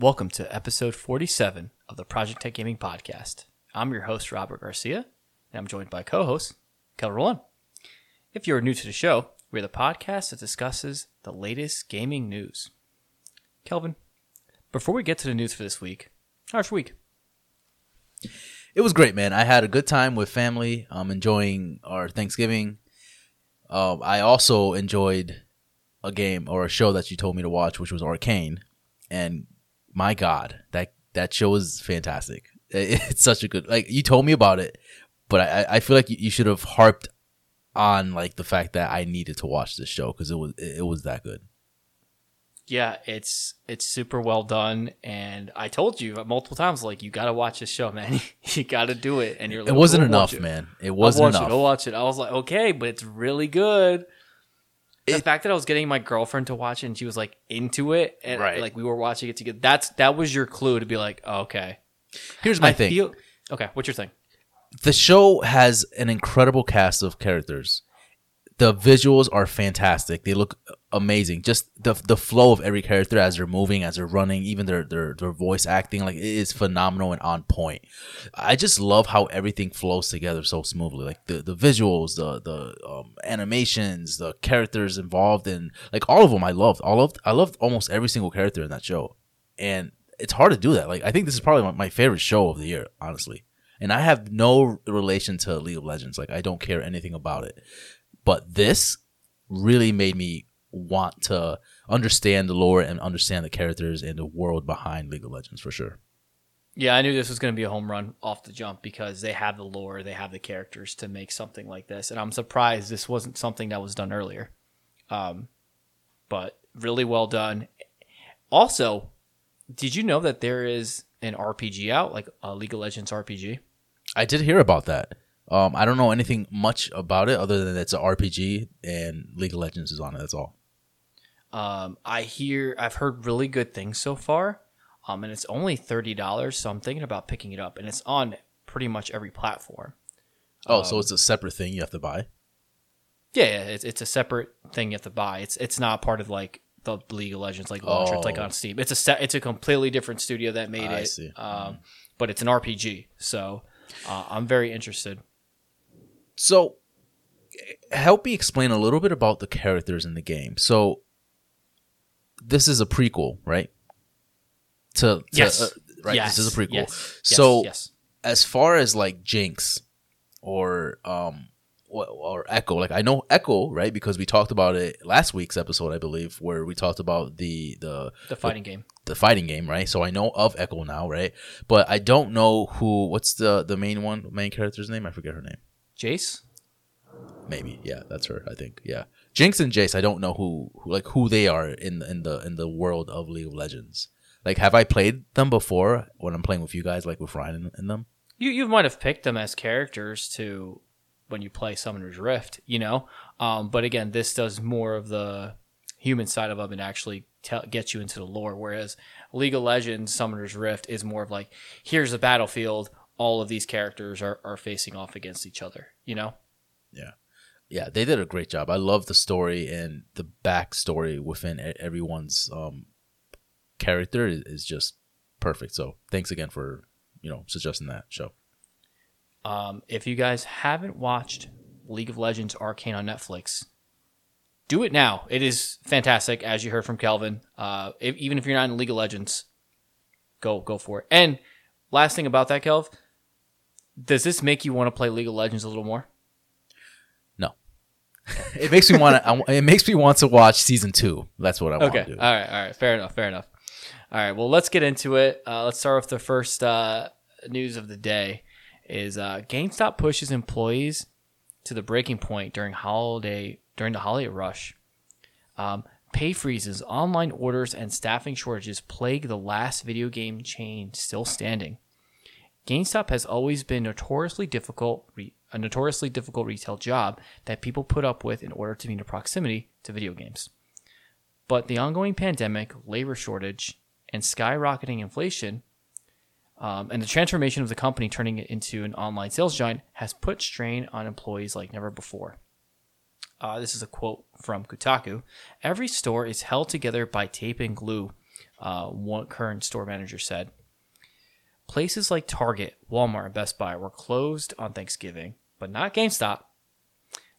Welcome to episode 47 of the Project Tech Gaming Podcast. I'm your host, Robert Garcia, and I'm joined by co host, Kelvin Roland. If you're new to the show, we're the podcast that discusses the latest gaming news. Kelvin, before we get to the news for this week, how's your week? It was great, man. I had a good time with family. I'm enjoying our Thanksgiving. Um, I also enjoyed a game or a show that you told me to watch, which was Arcane, and my God, that that show is fantastic. It's such a good like you told me about it, but I I feel like you should have harped on like the fact that I needed to watch this show because it was it was that good. Yeah, it's it's super well done, and I told you multiple times like you got to watch this show, man. you got to do it, and you're. Like, it wasn't enough, watch it." man. It I'll wasn't watch enough. it. I'll watch it. I was like, okay, but it's really good. The fact that I was getting my girlfriend to watch it and she was like into it, and Right. like we were watching it together. That's that was your clue to be like, oh, okay. Here's my I thing. feel okay. What's your thing? the show has an incredible cast of characters. The visuals are fantastic. They look amazing. Just the the flow of every character as they're moving, as they're running, even their their their voice acting, like it is phenomenal and on point. I just love how everything flows together so smoothly. Like the the visuals, the the um, animations, the characters involved, and like all of them, I loved. All of I loved almost every single character in that show, and it's hard to do that. Like I think this is probably my, my favorite show of the year, honestly and I have no relation to League of Legends. Like I don't care anything about it. But this really made me want to understand the lore and understand the characters and the world behind League of Legends for sure. Yeah, I knew this was going to be a home run off the jump because they have the lore, they have the characters to make something like this, and I'm surprised this wasn't something that was done earlier. Um, but really well done. Also, did you know that there is an RPG out, like a League of Legends RPG? I did hear about that. Um, I don't know anything much about it other than it's an RPG and League of Legends is on it. That's all. Um, I hear I've heard really good things so far. Um, and it's only thirty dollars, so I'm thinking about picking it up, and it's on pretty much every platform. Oh, so it's a separate thing you have to buy. Yeah, yeah, it's, it's a separate thing you have to buy. It's it's not part of like the League of Legends like launcher. It's like Oh. on Steam. It's a set. It's a completely different studio that made I it. see. Um, but it's an RPG, so uh, I'm very interested. So, help me explain a little bit about the characters in the game. So, this is a prequel, right? To, to Yes. uh, right. Yes. This is a prequel. Yes. So, yes, as far as like Jinx or um or, or Ekko, like I know Ekko, right? Because we talked about it last week's episode, I believe, where we talked about the the the fighting game. the fighting game, right? So I know of Ekko now, right? But I don't know who. What's the the main one, main character's name? I forget her name. Jayce. Maybe, yeah, that's her. I think, yeah. Jinx and Jayce, I don't know who, who like who they are in in the in the world of League of Legends. Like, have I played them before when I'm playing with you guys, like with Ryan and, and them? You you might have picked them as characters to when you play Summoner's Rift, you know. Um, but again, this does more of the human side of them and actually tell, gets you into the lore. Whereas League of Legends, Summoner's Rift is more of like here's a battlefield. All of these characters are, are facing off against each other. You know. Yeah, yeah, they did a great job. I love the story and the backstory within everyone's um character is, is just perfect. So thanks again for you know suggesting that show. Um, if you guys haven't watched League of Legends Arcane on Netflix, do it now. It is fantastic, as you heard from Kelvin. Uh, if, even if you're not in League of Legends, go go for it. And last thing about that, Kelv, does this make you want to play League of Legends a little more? No, it makes me want to. It makes me want to watch season two. That's what I want Okay. to do. All right. All right. Fair enough. Fair enough. All right. Well, let's get into it. Uh, let's start with the first uh, news of the day. Is uh, GameStop pushes employees to the breaking point during holiday during the holiday rush. Um, pay freezes, online orders, and staffing shortages plague the last video game chain still standing. GameStop has always been notoriously difficult, a notoriously difficult retail job that people put up with in order to be in proximity to video games. But the ongoing pandemic, labor shortage, and skyrocketing inflation, um, and the transformation of the company turning it into an online sales giant has put strain on employees like never before. Uh, this is a quote from Kotaku. Every store is held together by tape and glue. Uh, one current store manager said, Places like Target, Walmart, and Best Buy were closed on Thanksgiving, but not GameStop.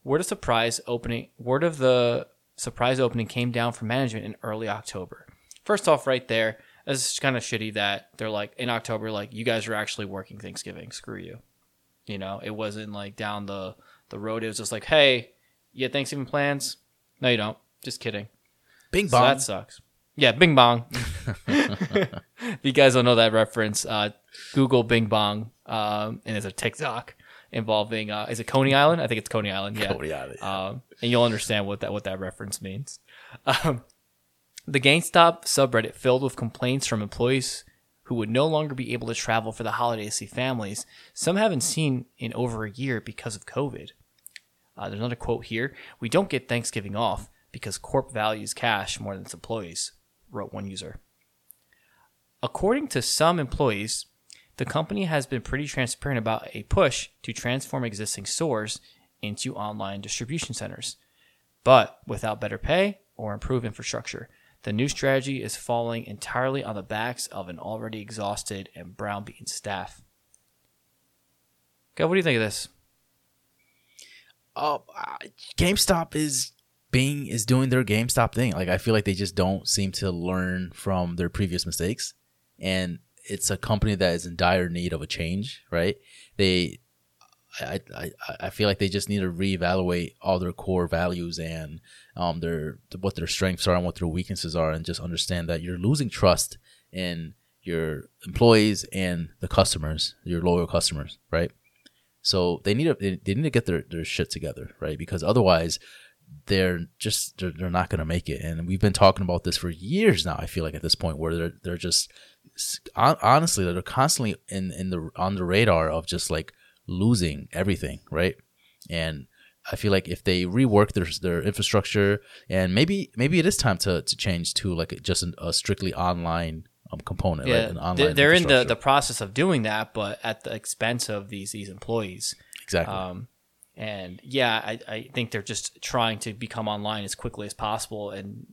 Word of surprise opening. Word of the surprise opening came down from management in early October. First off, right there, it's kind of shitty that they're like in October, like you guys are actually working Thanksgiving. Screw you. You know, it wasn't like down the the road. It was just like, hey, you have Thanksgiving plans? No, you don't. Just kidding. Bing So bong. that sucks. Yeah, Bing Bong. if you guys don't know that reference, uh, Google Bing Bong, um, and it's a TikTok involving uh, is it Coney Island? I think it's Coney Island. Yeah, Coney Island, yeah. Um, and you'll understand what that what that reference means. Um, the GameStop subreddit filled with complaints from employees who would no longer be able to travel for the holiday to see families. Some haven't seen in over a year because of COVID. Uh, there's another quote here. We don't get Thanksgiving off because Corp values cash more than its employees, wrote one user. According to some employees, the company has been pretty transparent about a push to transform existing stores into online distribution centers, but without better pay or improved infrastructure. The new strategy is falling entirely on the backs of an already exhausted and brownbeaten staff. Okay, what do you think of this? uh, GameStop is being is doing their GameStop thing. Like I feel like they just don't seem to learn from their previous mistakes, and it's a company that is in dire need of a change. Right? They, I, I, I feel like they just need to reevaluate all their core values and um their what their strengths are and what their weaknesses are, and just understand that you're losing trust in your employees and the customers, your loyal customers. Right? So they need to they need to get their, their shit together, right? Because otherwise, they're just they're, they're not gonna make it. And we've been talking about this for years now. I feel like at this point where they're they're just honestly they're constantly in in the on the radar of just like losing everything, right? And I feel like if they rework their their infrastructure and maybe maybe it is time to to change to like just an, a strictly online um, component, right? They're, online they're in the, the process of doing that, but at the expense of these these employees. exactly. Um, and yeah, I, I think they're just trying to become online as quickly as possible, and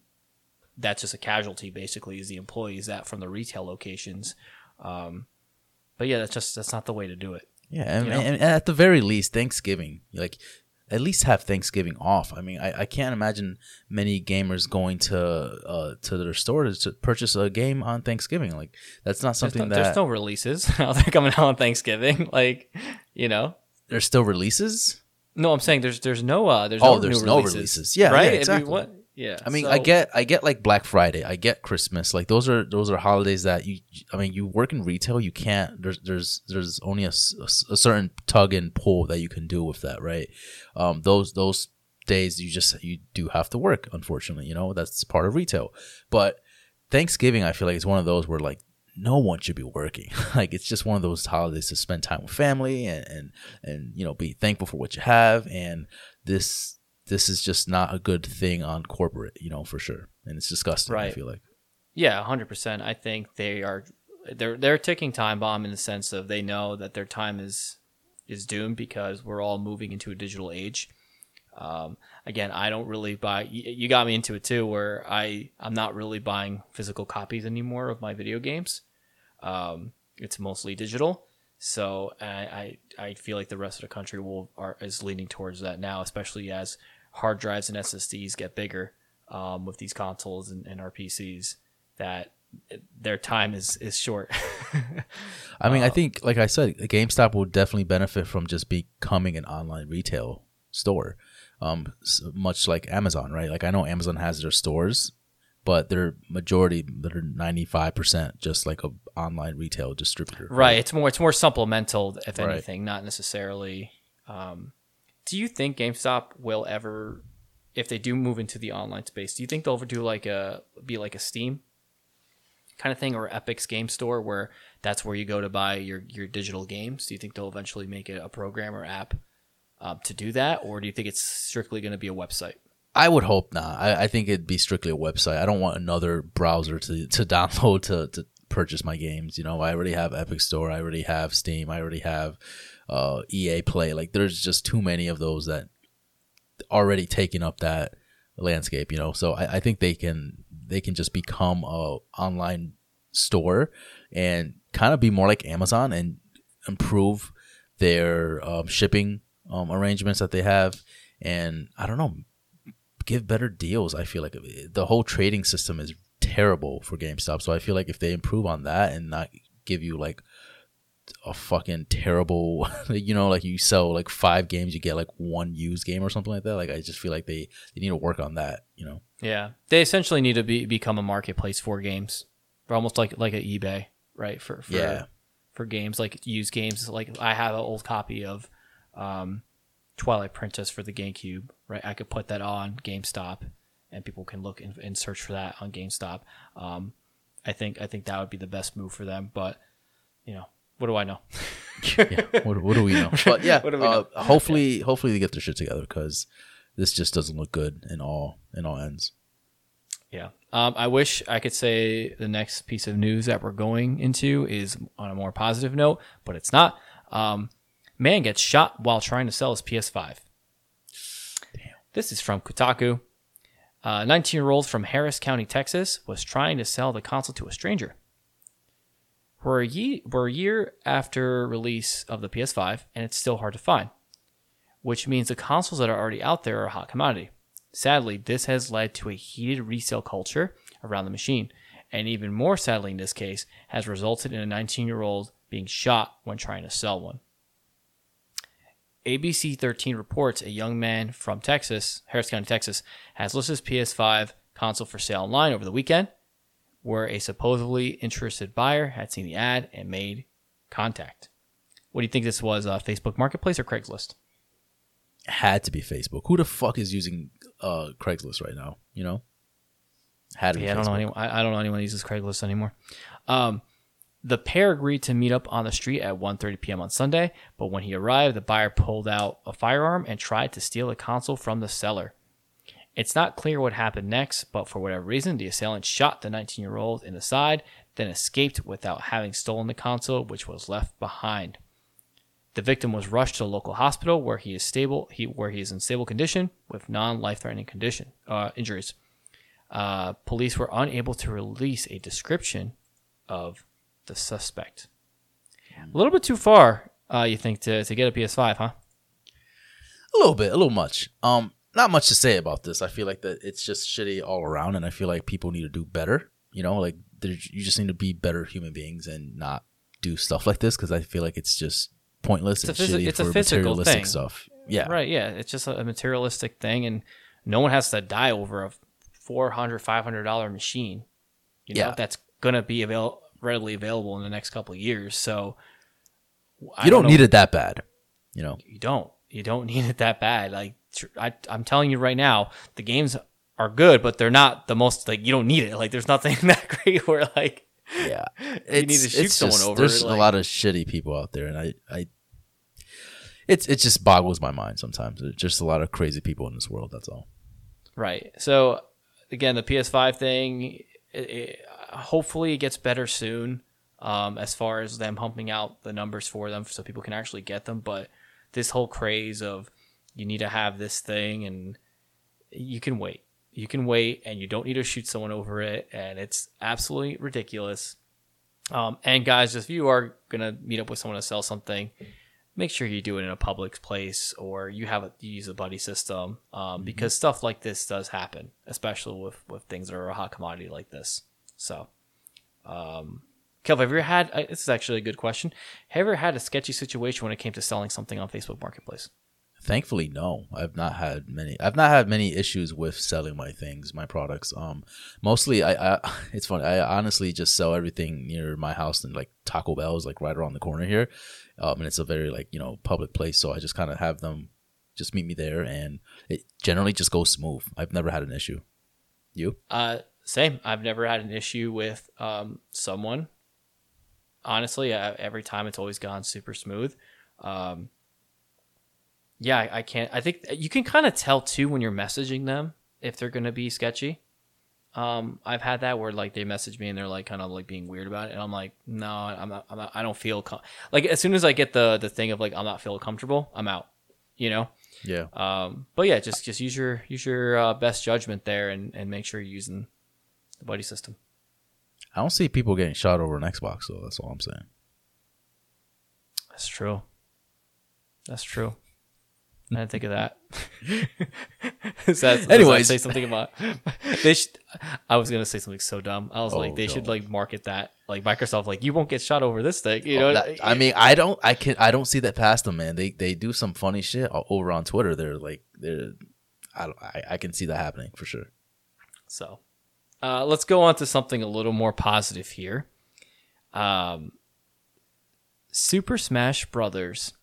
that's just a casualty. Basically, is the employees that from the retail locations. Um, but yeah, that's just that's not the way to do it. Yeah, and, you know? and, at the very least, Thanksgiving, like at least have Thanksgiving off. I mean, I, I can't imagine many gamers going to uh, to their stores to purchase a game on Thanksgiving. Like that's not There's something no, that there's no releases. They're coming out on Thanksgiving, like you know. there's still releases. No, I'm saying there's there's no uh there's Oh, no there's new no releases. releases. Yeah, right. yeah, I mean, exactly. what? Yeah. I mean, so- I get I get like Black Friday, I get Christmas. Like those are those are holidays that you. I mean, you work in retail, you can't. There's there's there's only a, a certain tug and pull that you can do with that, right? Um, those those days you just you do have to work. Unfortunately, you know that's part of retail. But Thanksgiving, I feel like is one of those where like no one should be working. like it's just one of those holidays to spend time with family and and and you know be thankful for what you have. And this this is just not a good thing on corporate, you know, for sure. And it's disgusting. I feel like. Yeah, hundred percent. I think they are they're they're a ticking time bomb in the sense of they know that their time is is doomed because we're all moving into a digital age. Um, again, I don't really buy. You got me into it too, where I I'm not really buying physical copies anymore of my video games. Um, it's mostly digital. So I, I I feel like the rest of the country will are is leaning towards that now, especially as hard drives and SSDs get bigger um, with these consoles and, and our PCs. That their time is is short. I mean, I think, like I said, GameStop will definitely benefit from just becoming an online retail store, um, much like Amazon, right? Like I know Amazon has their stores, but they're majority, they're ninety five percent just like a online retail distributor. right. It's more it's more supplemental, if Right. anything, not necessarily. Um, do you think GameStop will ever, if they do move into the online space, do you think they'll ever do like a be like a Steam kind of thing or Epic's game store where that's where you go to buy your your digital games? Do you think they'll eventually make it a program or app um, to do that, or do you think it's strictly going to be a website? I would hope not. I, I think it'd be strictly a website. I don't want another browser to, to download to, to purchase my games. You know, I already have Epic Store. I already have Steam. I already have uh, EA Play. Like, there's just too many of those that already taking up that landscape. You know, so I, I think they can they can just become a online store and kind of be more like Amazon and improve their um, shipping um, arrangements that they have, and I don't know, give better deals. I feel like the whole trading system is terrible for GameStop, so I feel like if they improve on that and not give you like a fucking terrible you know like you sell like five games you get like one used game or something like that like i just feel like they they need to work on that you know Yeah, they essentially need to be become a marketplace for games, or almost like like an eBay, right? For, for Yeah. for games like used games. Like I have an old copy of um, Twilight Princess for the GameCube, right? I could put that on GameStop, and people can look and, and search for that on GameStop. Um, I think I think that would be the best move for them, but you know, what do I know? yeah what, what do we know but yeah What do we uh, know? hopefully hopefully they get their shit together because this just doesn't look good in all in all ends Yeah. Um, I wish I could say the next piece of news that we're going into is on a more positive note, but it's not. Um, man gets shot while trying to sell his PS5. This is from Kotaku. 19 year old from Harris County, Texas, was trying to sell the console to a stranger. We're a, ye- we're a year after release of the PS5, and it's still hard to find, which means the consoles that are already out there are a hot commodity. Sadly, this has led to a heated resale culture around the machine, and even more sadly in this case, has resulted in a 19 year old being shot when trying to sell one. ABC 13 reports a young man from Texas, Harris County, Texas, has listed his PS5 console for sale online over the weekend, where a supposedly interested buyer had seen the ad and made contact. What do you think this was? Uh, Facebook Marketplace or Craigslist? had to be facebook who the fuck is using uh craigslist right now you know had to be Yeah, I don't know anyone. I, I don't know anyone who uses Craigslist anymore. Um, the pair agreed to meet up on the street at 1:30 p.m. on Sunday, but when he arrived, the buyer pulled out a firearm and tried to steal a console from the seller. It's not clear what happened next, but for whatever reason, the assailant shot the 19-year-old in the side, then escaped without having stolen the console, which was left behind. The victim was rushed to a local hospital where he is stable. He where he is in stable condition with non-life-threatening condition uh, injuries uh, police were unable to release a description of the suspect. A little bit too far, uh, you think, to, to get a PS5, huh? a little bit a little much um not much to say about this i feel like that it's just shitty all around and i feel like people need to do better you know like you just need to be better human beings and not do stuff like this because i feel like it's just pointless It's and a phys- shitty it's for physical materialistic thing. stuff yeah Right, yeah. It's just a, materialistic thing, and no one has to die over a $400, $500 machine. You know, Yeah. that's going to be avail- readily available in the next couple of years. So, I you don't know- need it that bad you know? You don't. You don't need it that bad. Like I, i'm telling you right now the games are good but they're not the most like you don't need it. Like there's nothing that great where like yeah. You need to shoot someone over, there's like- a lot of shitty people out there and i i it's it just boggles my mind sometimes. There's just a lot of crazy people in this world that's all. Right. So again the ps5 thing it, it, hopefully it gets better soon um, as far as them pumping out the numbers for them so people can actually get them. But this whole craze of you need to have this thing and you can wait. You can wait and you don't need to shoot someone over it and it's absolutely ridiculous. Um, and guys if you are going to meet up with someone to sell something make sure you do it in a public place or you have a, you use a buddy system um, because stuff like this does happen especially with, with things that are a hot commodity like this so um, Kev, have you ever had? uh, This is actually a good question. Have you ever had a sketchy situation when it came to selling something on Facebook Marketplace? Thankfully, no. I've not had many. I've not had many issues with selling my things, my products. Um, mostly, I, I it's funny. I honestly just sell everything near my house, and like Taco Bell is like right around the corner here, um, and it's a very like you know public place. So I just kind of have them just meet me there, and it generally just goes smooth. I've never had an issue. You? Uh, same. I've never had an issue with um, someone. Honestly, uh, every time it's always gone super smooth. Um, yeah, I, I can't. I think you can kind of tell too when you're messaging them if they're going to be sketchy. Um, I've had that where like they message me and they're like kind of like being weird about it, and I'm like, no, I'm not. I'm not I don't feel com-. like as soon as I get the the thing of like I'm not feeling comfortable, I'm out. You know. Yeah. Um, but yeah, just just use your use your uh, best judgment there and, and make sure you're using the buddy system. I don't see people getting shot over an Xbox, though. that's all I'm saying. That's true. That's true. I didn't think of that. Does that- does that Anyways. say something about they. Should, I was gonna say something so dumb. I was like, Oh, they should like market that, like Microsoft, like you won't get shot over this thing. You oh, know, Oh, That- I mean, I don't, I can, I don't see that past them, man. They they do some funny shit over on Twitter. They're like, they're, I don't, I, I can see that happening for sure. So, uh, let's go on to something a little more positive here. Um, Super Smash Brothers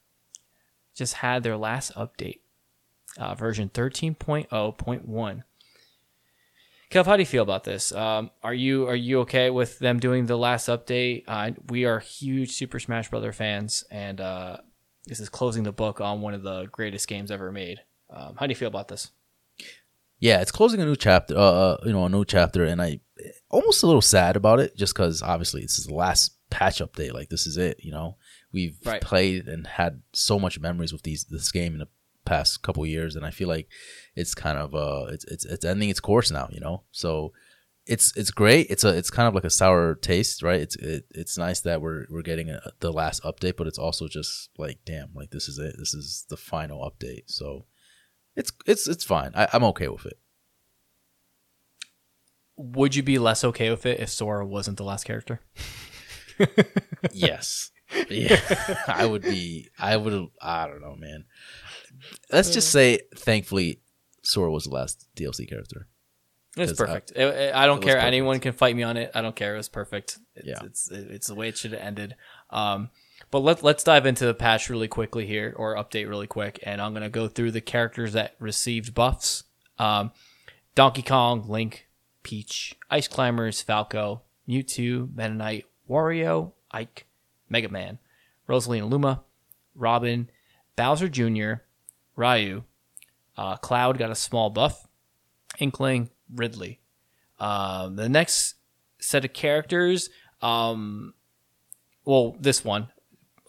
just had their last update, uh, version 13.0.1. Kev, how do you feel about this? Um, are you are you okay with them doing the last update? Uh, we are huge Super Smash Brother fans, and uh, this is closing the book on one of the greatest games ever made. Um, how do you feel about this? Yeah, it's closing a new chapter, uh, uh, you know, a new chapter, and I almost a little sad about it, just because obviously this is the last patch update. Like this is it, you know. We've Right. played and had so much memories with these this game in the past couple years, and I feel like it's kind of uh, it's it's it's ending its course now, you know. So it's it's great. It's a it's kind of like a sour taste, right? It's it, it's nice that we're we're getting a, the last update, but it's also just like damn, like this is it. This is the final update. So it's it's it's fine. I, I'm okay with it. Would you be less okay with it if Sora wasn't the last character? yes. Yeah. I would be I would I don't know, man. Let's just say thankfully Sora was the last DLC character. It's perfect. It- it- I don't care. perfect. Anyone can fight me on it. I don't care. It was perfect. It's, Yeah. it's it's the way it should have ended. Um, but let let's dive into the patch really quickly here, or update really quick, and I'm gonna go through the characters that received buffs. Um, Donkey Kong, Link, Peach, Ice Climbers, Falco, Mewtwo, Knight, Wario, Ike, Mega Man, Rosalina Luma, Robin, Bowser Jr., Ryu, uh, Cloud got a small buff, Inkling, Ridley. Um, the next set of characters, um, well, this one,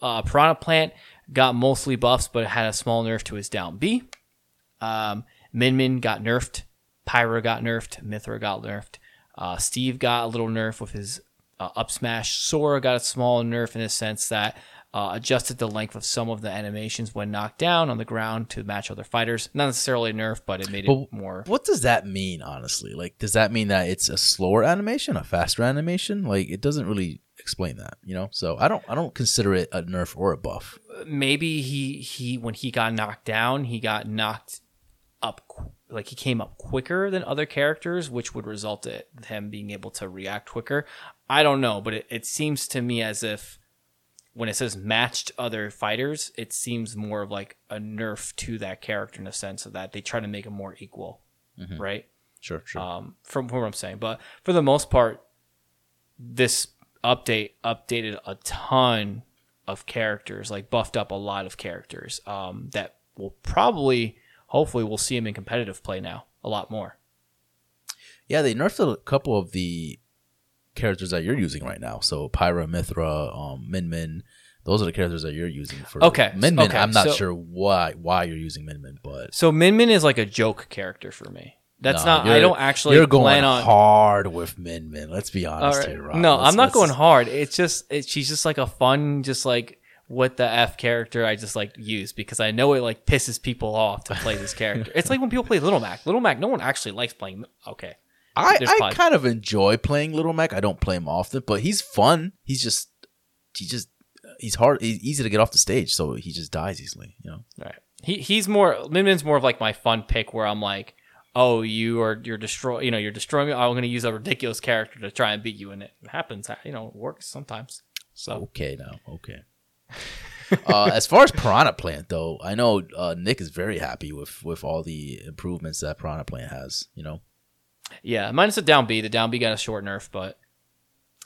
uh, Piranha Plant got mostly buffs, but had a small nerf to his down B. Um, Min Min got nerfed. Pyra got nerfed. Mythra got nerfed. Uh, Steve got a little nerf with his uh, up smash. Sora got a small nerf in the sense that uh, adjusted the length of some of the animations when knocked down on the ground to match other fighters. Not necessarily a nerf, but it made it more. What does that mean, honestly? Like, does that mean that it's a slower animation, a faster animation? Like, it doesn't really explain that, you know. So I don't, I don't consider it a nerf or a buff. maybe he he when he got knocked down, he got knocked up like he came up quicker than other characters, which would result in him being able to react quicker. I don't know, but it, it seems to me as if when it says matched other fighters, it seems more of like a nerf to that character in the sense of that they try to make him more equal, right? Sure, sure. um, from, from what I'm saying. But for the most part, this update updated a ton of characters, like buffed up a lot of characters um, that will probably, hopefully, we'll see him in competitive play now a lot more. yeah, they nerfed a couple of the characters that you're using right now. So Pyra, Mythra, um, Min Min. Those are the characters that you're using for Okay, Min Min. okay, I'm not so- sure why why you're using Min Min, but So Min Min is like a joke character for me. That's No, not. I you're- don't actually you're going plan on. hard with Min Min. Let's be honest here, Rob. No, Let's- I'm not let's- going hard. It's just it, she's just like a fun, just like what the f character I just like use because I know it like pisses people off to play this character. it's like when people play Little Mac. Little Mac, no one actually likes playing. Okay, I, There's I kind of enjoy playing Little Mac. I don't play him often, but he's fun. He's just he just he's hard. He's easy to get off the stage, so he just dies easily. You know. right. He he's more Min Min's more of like my fun pick where I'm like, oh, you are you're destroy you know you're destroying me. I'm going to use a ridiculous character to try and beat you, and it happens. You know, it works sometimes. So Okay, now okay. uh, as far as Piranha Plant, though, I know uh, Nick is very happy with with all the improvements that Piranha Plant has. You know. Yeah, minus the down B. The down B got a short nerf, but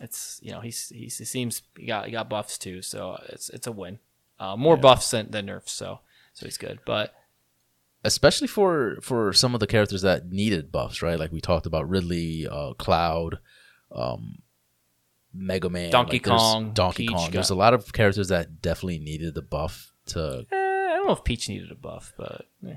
it's you know he's, he's he seems he got he got buffs too, so it's it's a win. Uh, more buffs than, than nerfs, so so he's good. But especially for for some of the characters that needed buffs, right? Like we talked about Ridley, uh, Cloud, um, Mega Man, Donkey like, there's Kong, Donkey Peach Kong. There's got- a lot of characters that definitely needed the buff to. eh, I don't know if Peach needed a buff, but eh.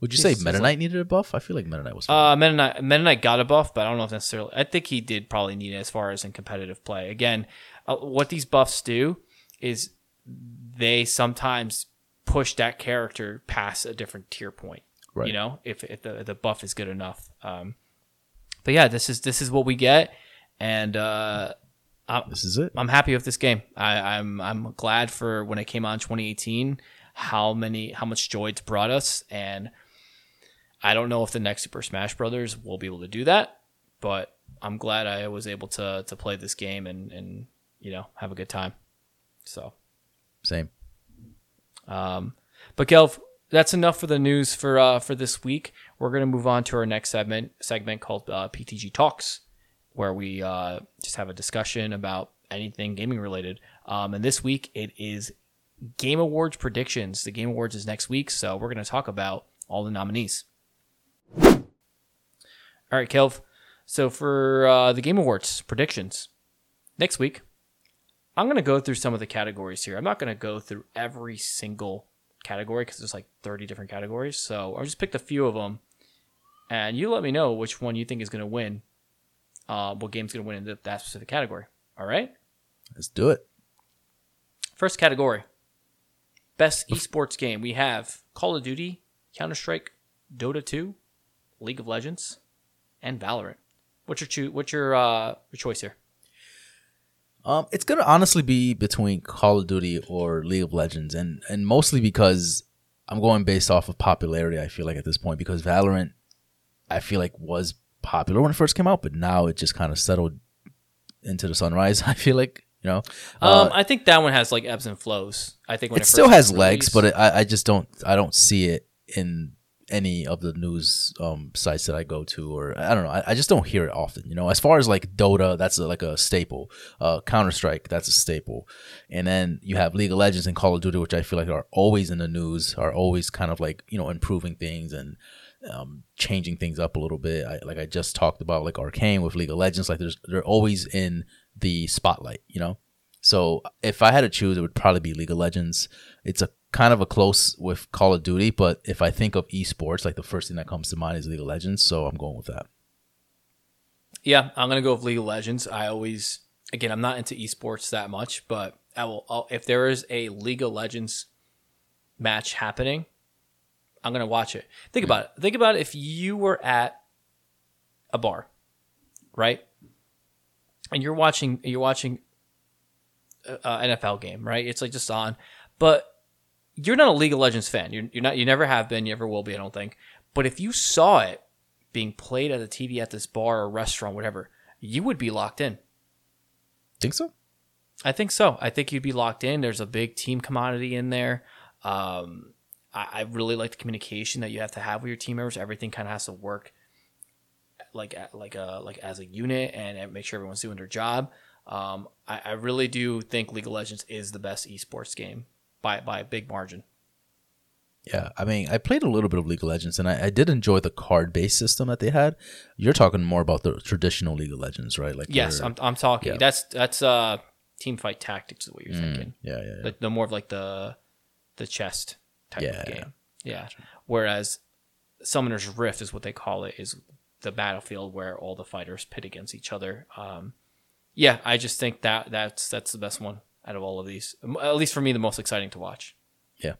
Would you He's- say Meta like- Knight needed a buff? I feel like Meta Knight was. fine. Uh, Meta Knight, Meta Knight got a buff, but I don't know if necessarily. I think he did probably need it as far as in competitive play. Again, uh, what these buffs do is they sometimes push that character past a different tier point. Right. You know, if, if the the buff is good enough. Um, but yeah, this is this is what we get, and uh, I'm, this is it. I'm happy with this game. I, I'm I'm glad for when it came out in 2018, how many how much joy it's brought us, and I don't know if the next Super Smash Brothers will be able to do that, but I'm glad I was able to to play this game and and you know have a good time. So, Same. Um, but Kelv, that's enough for the news for uh, for this week. We're gonna move on to our next segment segment called uh, PTG Talks, where we uh, just have a discussion about anything gaming related. Um, and this week it is Game Awards predictions. The Game Awards is next week, so we're gonna talk about all the nominees. All right, Kelv. So for uh, the Game Awards predictions next week, I'm going to go through some of the categories here. I'm not going to go through every single category because there's like 30 different categories. So I'll just picked a few of them, and you let me know which one you think is going to win. Uh, what game's going to win in that- specific category? All right. Let's do it. First category, best esports game. We have Call of Duty, Counter Strike, Dota 2, League of Legends, and Valorant. What's your choo- What's your uh, your choice here? Um, it's gonna honestly be between Call of Duty or League of Legends, and and mostly because I'm going based off of popularity. I feel like at this point because Valorant, I feel like was popular when it first came out, but now it just kind of settled into the sunrise. I feel like you know, uh, Um, I think that one has like ebbs and flows. I think when it it, still first has legs, released- but it, I I just don't I don't see it in any of the news um sites that I go to or I don't know I, I just don't hear it often you know? As far as like Dota that's a, like a staple. Uh Counter Strike that's a staple. And then you have League of Legends and Call of Duty which I feel like are always in the news are always kind of like you know improving things and um, changing things up a little bit. I, like I just talked about like Arcane with League of Legends like there's they're always in the spotlight you know? So if I had to choose, it would probably be League of Legends. It's a kind of a close with Call of Duty, but if I think of esports, like the first thing that comes to mind is League of Legends. So I'm going with that. yeah, I'm gonna go with League of Legends. I always, again, I'm not into esports that much, but I will. I'll, if there is a League of Legends match happening, I'm gonna watch it. Think about it. Think about if you were at a bar, right, and you're watching you're watching uh, uh, a, a NFL game, right? It's like just on, but you're not a League of Legends fan. You're, you're not. You never have been. You never will be. I don't think. But if you saw it being played at the TV at this bar or restaurant, whatever, you would be locked in. Think so? I think so. I think you'd be locked in. There's a big team commodity in there. Um, I, I really like the communication that you have to have with your team members. Everything kind of has to work like like a like as a unit and, and make sure everyone's doing their job. Um, I, I really do think League of Legends is the best esports game by by a big margin. Yeah. I mean, I played a little bit of League of Legends, and I, I did enjoy the card-based system that they had. You're talking more about the traditional League of Legends, right? Like Yes, I'm I'm talking. yeah. That's that's uh Teamfight Tactics is what you're Mm, thinking. yeah, yeah, yeah. the, the more of like the the chest type Yeah, of yeah. game. Yeah. Whereas Summoner's Rift is what they call it, is the battlefield where all the fighters pit against each other. Um, yeah, I just think that that's that's the best one out of all of these. At least for me, the most exciting to watch. Yeah.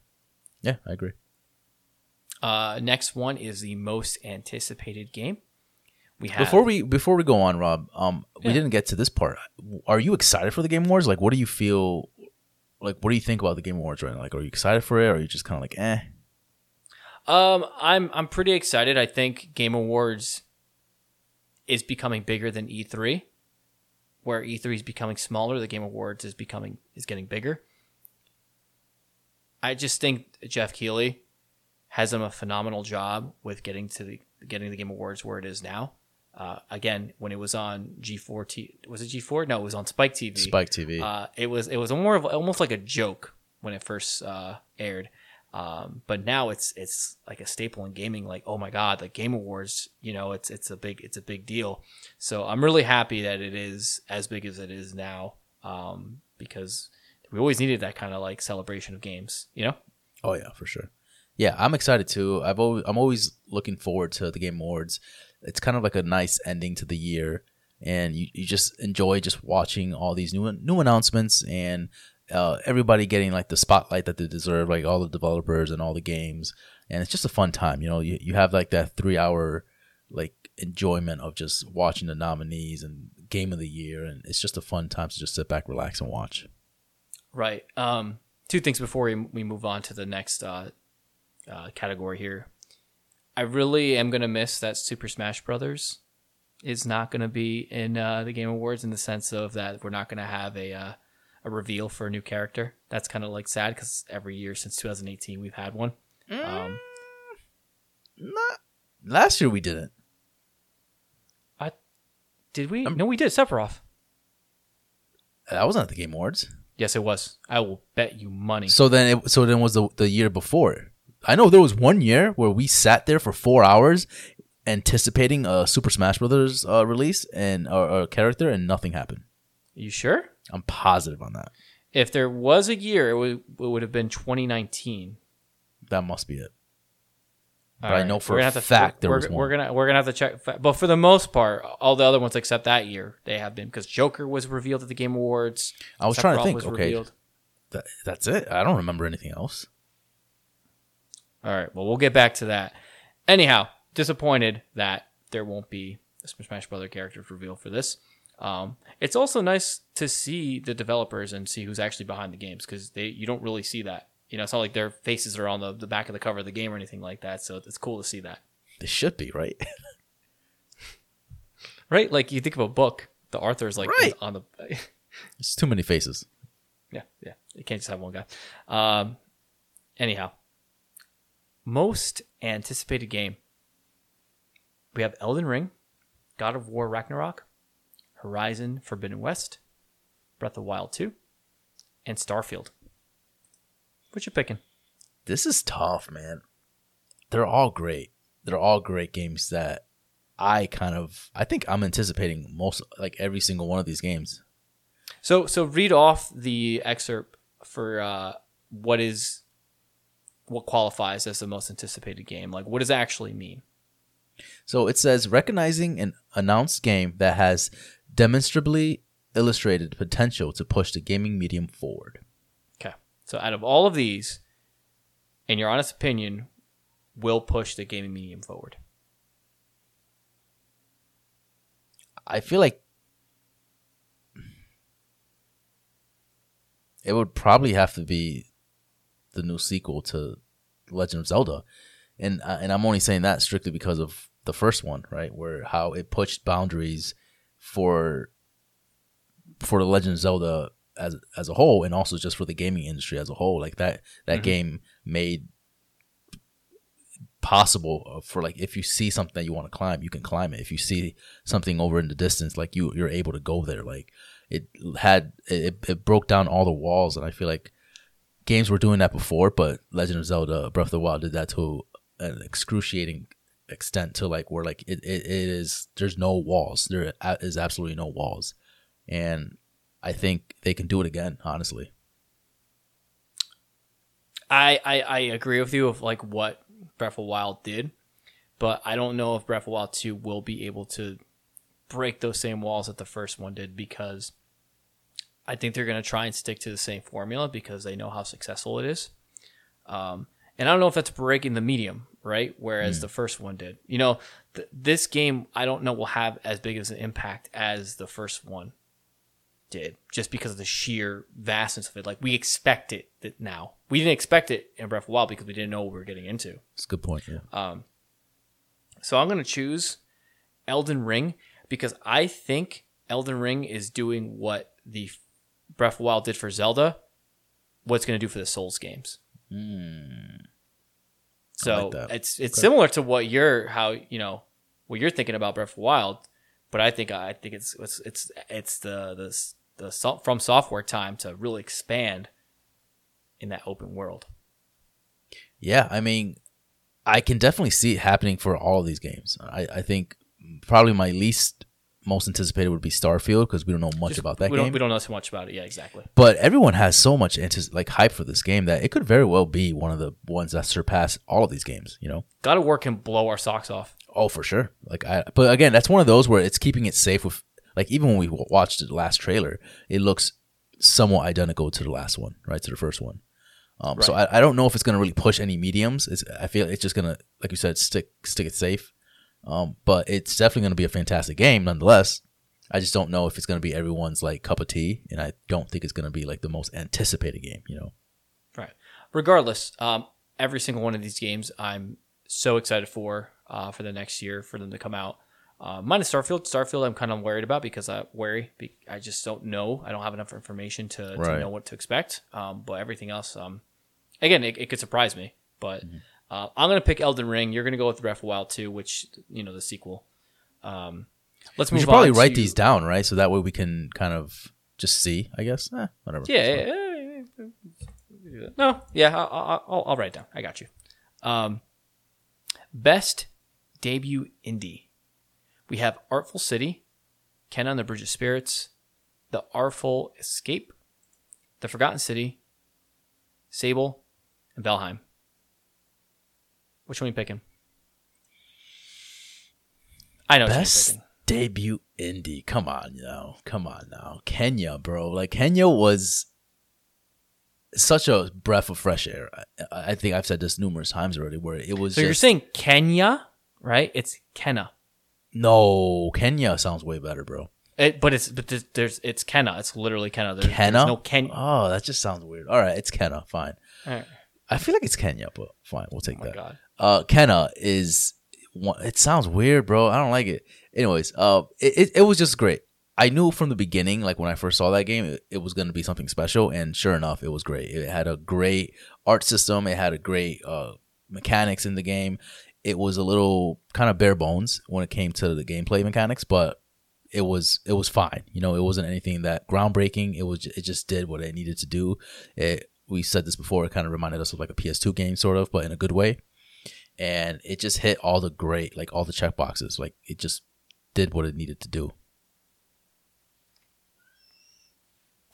Yeah, I agree. Uh, next one is the most anticipated game. We have Before we before we go on, Rob, um, we Yeah. didn't get to this part. Are you excited for the Game Awards? Like, what do you feel? Like, what do you think about the Game Awards right now? Like, are you excited for it, or are you just kind of like, eh? Um, I'm I'm pretty excited. I think Game Awards is becoming bigger than E3, where E3 is becoming smaller. The Game Awards is becoming is getting bigger. I just think Geoff Keighley has done a phenomenal job with getting to the getting the Game Awards where it is now. Uh, again, when it was on G4, T, was it G4? No, it was on Spike TV. Spike TV. Uh, it was it was more of almost like a joke when it first uh, aired, um, but now it's it's like a staple in gaming. Like oh my god, the Game Awards, you know, it's it's a big it's a big deal. So I'm really happy that it is as big as it is now, um, because we always needed that kind of like celebration of games. You know, Oh yeah, for sure. Yeah, I'm excited too. I've always, I'm always looking forward to the Game Awards. It's kind of like a nice ending to the year, and you, you just enjoy just watching all these new new announcements and uh, everybody getting like the spotlight that they deserve, like all the developers and all the games, and it's just a fun time. You know, you, you have like that three hour like enjoyment of just watching the nominees and game of the year, and it's just a fun time to just sit back, relax, and watch. Right. Um, two things before we, we move on to the next uh, uh, category here. I really am gonna miss that Super Smash Brothers is not gonna be in uh, the Game Awards in the sense of that we're not gonna have a uh, a reveal for a new character. That's kind of like sad because every year since 2018 we've had one. Um, Not last year we didn't. I did we? no, we did. Sephiroth. That wasn't at the Game Awards. Yes, it was. I will bet you money. So then, it, so then was the the year before. I know there was one year where we sat there for four hours anticipating a Super Smash Brothers uh, release and or, a character, and nothing happened. you sure? I'm positive on that. If there was a year, it would, it would have been 2019. That must be it. But All I know for we're a gonna have to- fact there we're, was we're gonna we're gonna have to check. But for the most part, all the other ones except that year, they have been because Joker was revealed at the Game Awards. I was trying to think. Okay, revealed. that, that's it. I don't remember anything else. All right. Well, we'll get back to that. Anyhow, disappointed that there won't be a Smash Brother characters reveal for this. Um, it's also nice to see the developers and see who's actually behind the games because they you don't really see that. You know, it's not like their faces are on the, the back of the cover of the game or anything like that. So it's cool to see that. They should be right. Right? Like you think of a book, the author's like Right. on the It's too many faces. Yeah, yeah. You can't just have one guy. Um, anyhow, most anticipated game. We have Elden Ring, God of War Ragnarok, Horizon Forbidden West, Breath of Wild 2, and Starfield. What you picking? This is tough, man. They're all great. They're all great games that I kind of I think I'm anticipating most like every single one of these games. So, so read off the excerpt for uh, what is what qualifies as the most anticipated game. Like, what does that actually mean? So it says recognizing an announced game that has demonstrably illustrated potential to push the gaming medium forward. Okay. So out of all of these, in your honest opinion, will push the gaming medium forward. I feel like it would probably have to be the new sequel to Legend of Zelda, and uh, and I'm only saying that strictly because of the first one, right? Where how it pushed boundaries for for the Legend of Zelda as as a whole, and also just for the gaming industry as a whole. Like that that Mhm. game made possible for like if you see something that you want to climb, you can climb it. If you see something over in the distance, like you you're able to go there. Like it had it, it broke down all the walls, and I feel like games were doing that before, but Legend of Zelda Breath of the Wild did that to an excruciating extent to like where like it, it, it is there's no walls. There is absolutely no walls. And i think they can do it again honestly. I, I, I agree with you of like what Breath of Wild did, but I don't know if Breath of Wild 2 will be able to break those same walls that the first one did because I think they're going to try and stick to the same formula because they know how successful it is. Um, and I don't know if that's breaking the medium, right? Whereas the first one did. You know, th- this game I don't know will have as big of an impact as the first one did, just because of the sheer vastness of it. Like we expect it that now. We didn't expect it in Breath of the Wild because we didn't know what we were getting into. it's a good point yeah Um, so I'm going to choose Elden Ring because I think Elden Ring is doing what the Breath of the Wild did for Zelda, what's going to do for the Souls games. So like it's it's Okay. similar to what you're how you know what you're thinking about Breath of the Wild, but I think I think it's it's it's it's the the the FromSoftware time to really expand in that open world. yeah i mean i can definitely see it happening for all of these games i, I think probably my least most anticipated would be Starfield because we don't know much Just- about that we game. Don't, we don't know so much about it. Yeah, exactly. but everyone has so much antis- like hype for this game that it could very well be one of the ones that surpass all of these games. You know. God of War can blow our socks off. Oh, for sure. Like I, but again, that's one of those where it's keeping it safe with. Like even when we watched the last trailer, it looks somewhat identical to the last one, right to the first one. Um, So I, I don't know if it's gonna really push any mediums. It's, I feel it's just gonna, like you said, stick stick it safe. Um, but it's definitely gonna be a fantastic game nonetheless. I just don't know if it's gonna be everyone's like cup of tea, and I don't think it's gonna be like the most anticipated game. You know. Right. Regardless, um, every single one of these games I'm so excited for uh, for the next year for them to come out. Uh, minus Starfield. Starfield, I'm kind of worried about because I worry. Be- I just don't know. I don't have enough information to, to know what to expect. Um, but everything else, um, again, it, it could surprise me. But Mm-hmm. Uh, I'm gonna pick Elden Ring. You're gonna go with Breath of Wild 2, which you know the sequel. Um, let's We move should probably write to- these down, right? So that way we can kind of just see. I guess. Eh, whatever. Yeah. yeah. No. Yeah. I'll, I'll, I'll, write it down. I got you. Um, best debut indie. We have Artful City, Ken on the Bridge of Spirits, The Artful Escape, The Forgotten City, Sable, and Valheim. Which one you picking? I know Best debut indie. Come on now. Come on now. Kenya, bro. Like Kenya was such a breath of fresh air. I, I think I've said this numerous times already where it was So you're saying Kenya, right? It's Kenna. No, Kenya sounds way better, bro. It, but it's but there's, there's it's Kenna. It's literally Kenna. There's, Kenna? There's no Ken. Oh, that just sounds weird. All right, it's Kenna. Fine. I feel like it's Kenya, but fine. We'll take Oh that. god. Uh Kenna is it sounds weird, bro. I don't like it. Anyways, uh it, it, it was just great. I knew from the beginning, like when I first saw that game, it, it was gonna be something special, and sure enough, it was great. It had a great art system, it had a great uh mechanics in the game. It was a little kind of bare bones when it came to the gameplay mechanics, but it was it was fine. You know, it wasn't anything that groundbreaking. It was it just did what it needed to do. It we said this before. It kind of reminded us of like a PS2 game, sort of, but in a good way. And it just hit all the great, like all the check boxes. Like it just did what it needed to do.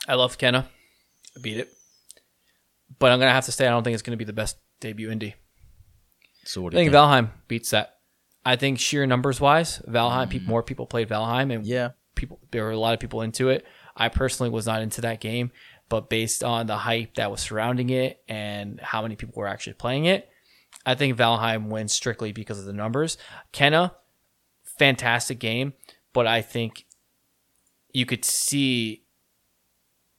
I love Kenna. I beat it. But I'm gonna have to say I don't think it's gonna be the best debut indie. So what I do you think think? Valheim beats that. I think sheer numbers wise, Valheim peop mm. more people played Valheim and yeah, people there were a lot of people into it. I personally was not into that game, but based on the hype that was surrounding it and how many people were actually playing it, I think Valheim wins strictly because of the numbers. Kenna, fantastic game, but I think you could see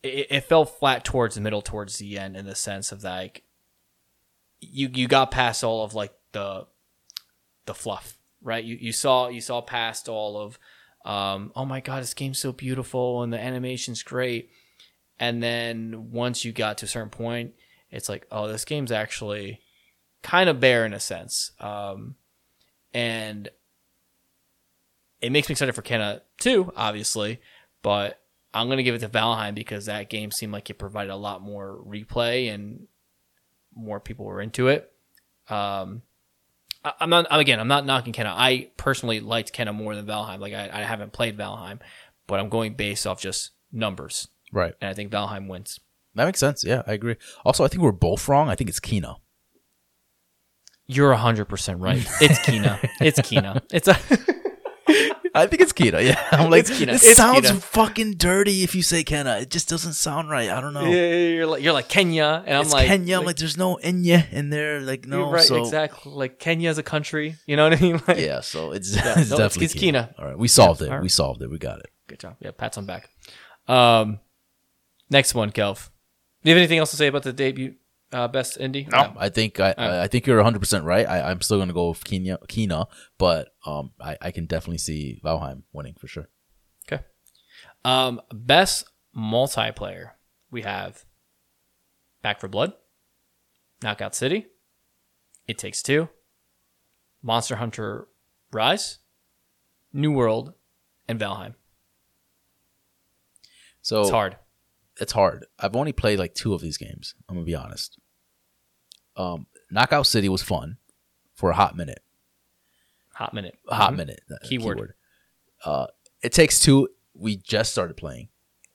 it, it fell flat towards the middle, towards the end, in the sense of like you you got past all of like the the fluff, right? You you saw you saw past all of um, oh my god, this game's so beautiful and the animation's great. And then once you got to a certain point, it's like, oh, this game's actually kind of bare in a sense. Um, and it makes me excited for Kenna too, obviously, but I'm gonna give it to Valheim because that game seemed like it provided a lot more replay and more people were into it. Um, I- I'm not again. I'm not knocking Kenna. I personally liked Kenna more than Valheim. Like I, I haven't played Valheim, but I'm going based off just numbers, right. and I think Valheim wins. That makes sense. Yeah, I agree. Also, I think we're both wrong. I think it's Kina. You're hundred percent right. It's Kina. it's Kina. It's a. I think it's Kina. Yeah, I'm like, It's Kina. it It's sounds Kina. fucking dirty if you say Kenna. It just doesn't sound right. I don't know. Yeah, you're like you're like Kenya, and I'm it's like Kenya. I'm like, there's no Enya in there. Like, no. right, so exactly. Like Kenya is a country. You know what I mean? Like, yeah, so it's, Yeah, it's no, definitely it's Kina. All right, we solved it. all right. We solved it. We got it. Good job. Yeah, pats on back. Um, next one, Kelv. Do you have anything else to say about the debut uh, best indie? No, I think I, I I think you're 100 percent right. I, I'm still gonna go with Kina, Kina, but um, I, I can definitely see Valheim winning for sure. Okay. Um, best multiplayer. We have Back for Blood, Knockout City, It Takes Two, Monster Hunter Rise, New World, and Valheim. So It's hard. It's hard. I've only played like two of these games. I'm gonna be honest. Um, Knockout City was fun for a hot minute. Hot minute. Hot Mhm. minute. uh, Keyword. Uh, It Takes Two. We just started playing,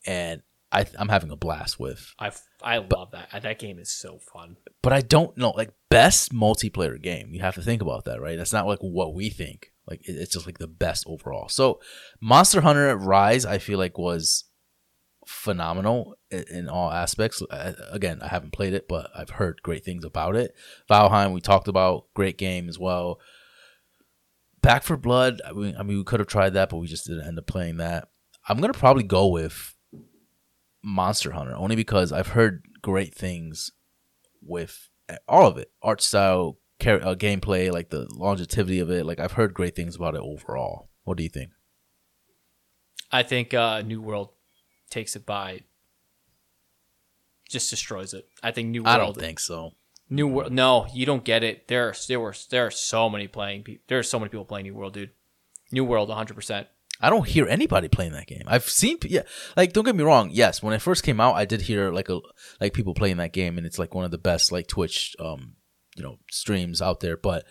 and I, I'm having a blast with. I I love that. That game is so fun. But I don't know, like best multiplayer game. You have to think about that, right? That's not like what we think. Like it- it's just like the best overall. So Monster Hunter Rise, I feel like was phenomenal in, in all aspects. Again, I haven't played it, but I've heard great things about it. Valheim, we talked about, great game as well. Back for Blood, I mean, I mean, we could have tried that, but we just didn't end up playing that. I'm gonna probably go with Monster Hunter only because I've heard great things with all of it, art style, char- uh, gameplay, like the longevity of it. Like I've heard great things about it overall. What do you think? I think uh, New World takes it by. Just destroys it. I think New World. I don't think so. New World. No, you don't get it. There are there were there are so many playing. pe- There are so many people playing New World, dude. New World, 100. percent I don't hear anybody playing that game. I've seen, yeah, like don't get me wrong. Yes, when it first came out, I did hear like a like people playing that game, and it's like one of the best like Twitch, um, you know, streams out there. But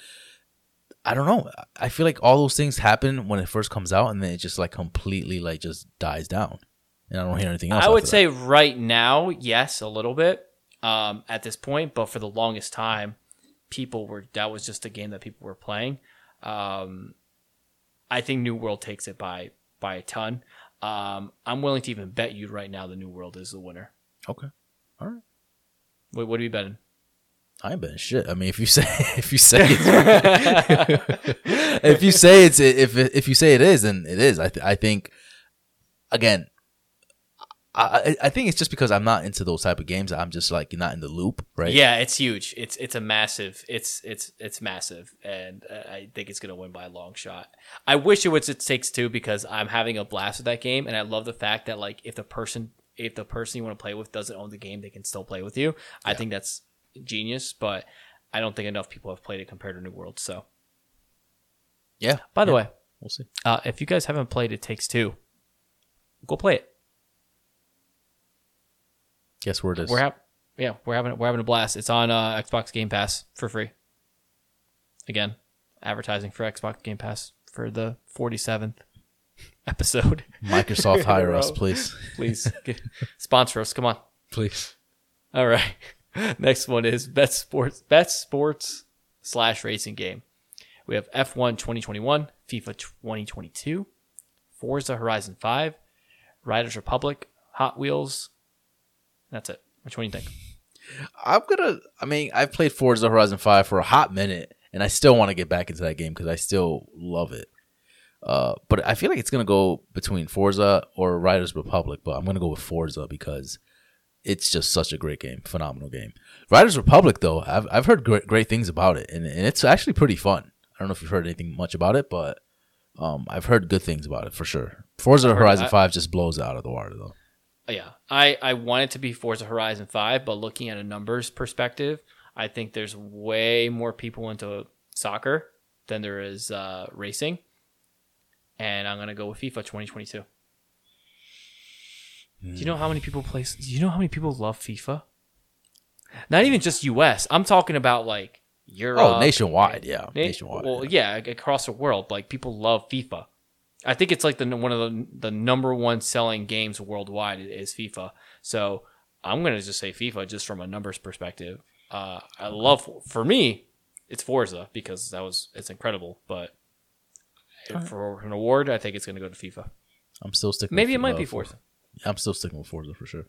I don't know. I feel like all those things happen when it first comes out, and then it just like completely like just dies down, and I don't hear anything else. I would say right now, yes, a little bit um, at this point, but for the longest time, people were that was just a game that people were playing. Um, I think New World takes it by by a ton. Um, I'm willing to even bet you right now the New World is the winner. okay, all right. What, what are you betting? I ain't betting shit. I mean, if you say if you say it's, if you say it's if if you say it is, then it is. I th- I think again, I I think it's just because I'm not into those type of games. I'm just like not in the loop, right? Yeah, it's huge. It's it's a massive. It's it's it's massive, and uh, I think it's gonna win by a long shot. I wish it was it takes two because I'm having a blast with that game, and I love the fact that like if the person if the person you want to play with doesn't own the game, they can still play with you. I think that's genius, but I don't think enough people have played it compared to New World. So, yeah. by the Yeah. way, we'll see. uh, if you guys haven't played It Takes Two, go play it. Guess where it is. We're hap- yeah, we're having we're having a blast. It's on uh, Xbox Game Pass for free. Again, advertising for Xbox Game Pass for the 47th episode. Microsoft hire us, please, Please get- sponsor us. Come on. please. All right. Next one is best sports best sports slash racing game. We have F1 2021, FIFA 2022, Forza Horizon 5, Riders Republic, Hot Wheels. That's it. Which one do you think? I'm gonna. I mean, I've played Forza Horizon Five for a hot minute, and I still want to get back into that game because I still love it. Uh, but I feel like it's gonna go between Forza or Riders Republic, but I'm gonna go with Forza because it's just such a great game, phenomenal game. Riders Republic, though, I've I've heard great great things about it, and, and it's actually pretty fun. I don't know if you've heard anything much about it, but um, I've heard good things about it for sure. Forza Horizon I- Five just blows out of the water, though. Yeah, I I want it to be Forza Horizon Five, but looking at a numbers perspective, I think there's way more people into soccer than there is uh, racing, and I'm gonna go with FIFA 2022. Do you know how many people play? Do you know how many people love FIFA? Not even just U.S. I'm talking about like Europe. Oh, nationwide, yeah, Na- nationwide. Well, yeah. yeah, across the world, like people love FIFA. I think it's like the one of the the number one selling games worldwide is FIFA. So I'm gonna just say FIFA just from a numbers perspective. Uh, I love for me, it's Forza because that was it's incredible. But for an award, I think it's gonna go to FIFA. I'm still sticking. Maybe with, it might be Forza. Forza. I'm still sticking with Forza for sure.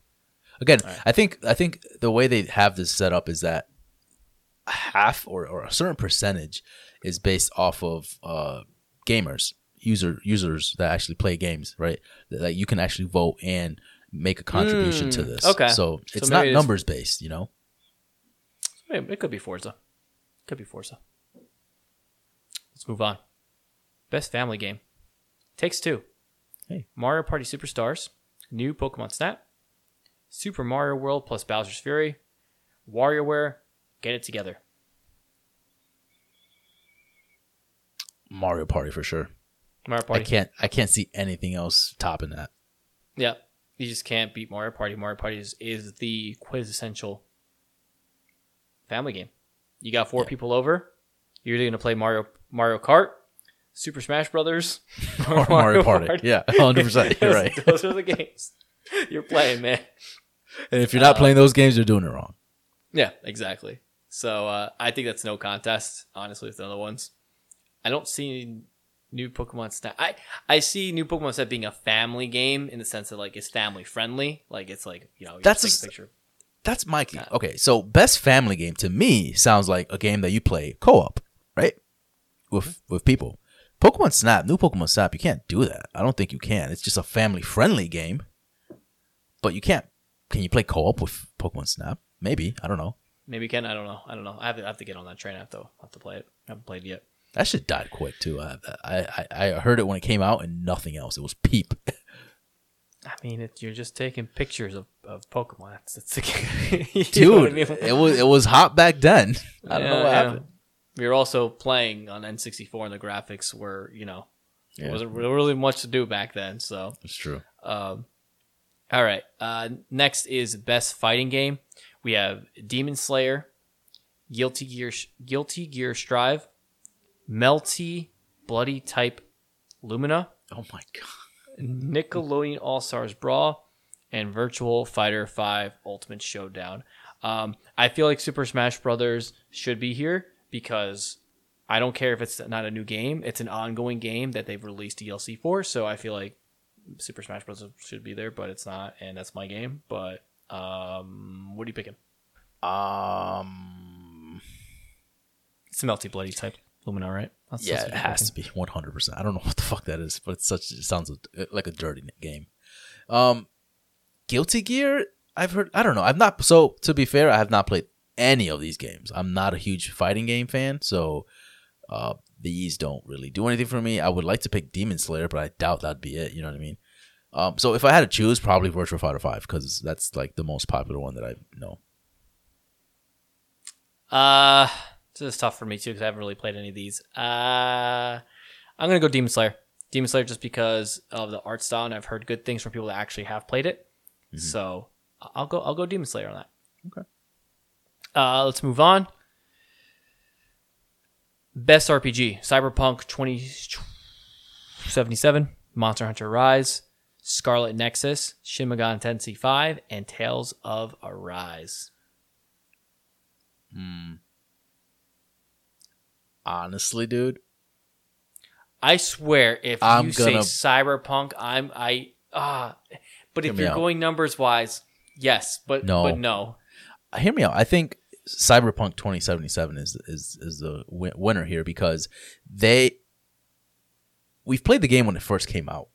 Again, I think I think the way they have this set up is that half or, or a certain percentage is based off of uh, gamers, user users that actually play games, right? That, that you can actually vote and make a contribution to Mm, this. okay. so it's maybe not it is- numbers based, you know. It it could be Forza. Could be Forza. Let's move on. Best family game. Takes two. Hey. Mario Party Superstars. New Pokemon Snap. Super Mario World plus Bowser's Fury. WarioWare. Get it together. Mario Party for sure. Mario Party. I can't I can't see anything else topping that. Yeah. You just can't beat Mario Party. Mario Party is, is the quintessential family game. You got four Yeah. people over. You're either going to play Mario Mario Kart, Super Smash Brothers or Mario Party. Yeah, hundred percent. You're right. Those are the games you're playing, man. And if you're not playing those games, you're doing it wrong. Yeah, exactly. So uh, I think that's no contest, honestly, with the other ones. I don't see new Pokemon Snap. I I see new Pokemon Snap being a family game in the sense that like it's family friendly. Like it's like you know you That's just a a picture. That's my key. Yeah. Okay, so best family game to me sounds like a game that you play co-op, right? With mm-hmm. with people. Pokemon Snap, new Pokemon Snap, you can't do that. I don't think you can. It's just a family friendly game. But you can't. Can you play co-op with Pokemon Snap? Maybe. I don't know. Maybe Ken. I don't know. I don't know. I have to, I have to get on that train. I have to, I have to play it. I haven't played it yet. That shit died quick too. I, I I heard it when it came out and nothing else. It was Peep. I mean, it, you're just taking pictures of, of Pokemon. That's, that's the Dude, I mean? it was it was hot back then. I don't know what yeah. happened. We were also playing on N64, and the graphics were, you know, Yeah. wasn't really much to do back then. So, It's true. um, all right. Uh, next is best fighting game. We have Demon Slayer, Guilty Gear, Guilty Gear Strive, Melty, Bloody Type, Lumina, Oh my god. Nickelodeon All Stars Brawl, and Virtual Fighter 5 Ultimate Showdown. Um, I feel like Super Smash Brothers should be here because I don't care if it's not a new game; it's an ongoing game that they've released DLC for. So I feel like Super Smash Bros. should be there, but it's not, and that's my game. But um, what are you picking? Um. It's a melty bloody type Lumina, right? That's, Yeah, it has picking. to be one hundred percent. I don't know what the fuck that is, but it's such. It sounds like a dirty game. Um, Guilty Gear. I've heard. I don't know. I've not. So to be fair, I have not played any of these games. I'm not a huge fighting game fan, so uh, these don't really do anything for me. I would like to pick Demon Slayer, but I doubt that'd be it. You know what I mean? Um, so if I had to choose, probably Virtual Fighter Five because that's like the most popular one that I know. Uh, this is tough for me too because I haven't really played any of these. Uh, I'm gonna go Demon Slayer. Demon Slayer just because of the art style, and I've heard good things from people that actually have played it. So I'll go. I'll go Demon Slayer on that. Okay. Uh, let's move on. Best RPG: Cyberpunk 2077, Monster Hunter Rise, Scarlet Nexus, Shin Megami Tensei 5, and Tales of Arise. Honestly, dude, I swear, if I'm you gonna- say cyberpunk, I'm I ah. but Hear if me you're out. going numbers wise, yes, but No. but no. hear me out. I think Cyberpunk 2077 is is is the wi- winner here because they we've played the game when it first came out,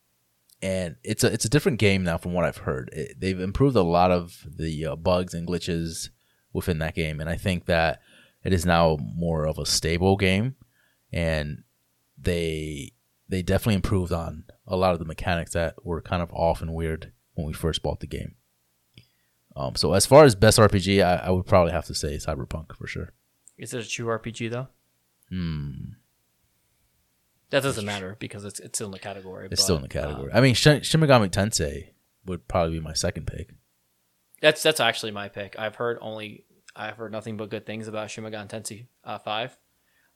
and it's a it's a different game now from what I've heard. It, they've improved a lot of the uh, bugs and glitches within that game, and I think that it is now more of a stable game, and they they definitely improved on a lot of the mechanics that were kind of off and weird when we first bought the game. Um, so as far as best RPG, I, I would probably have to say Cyberpunk for sure. Is it a true RPG though? Hmm, That doesn't matter because it's it's still in the category. it's but, still in the uh, category. I mean, Shin, Shin Megami Tensei would probably be my second pick. that's that's actually my pick. I've heard only I've heard nothing but good things about Shin Megami Tensei uh, Five.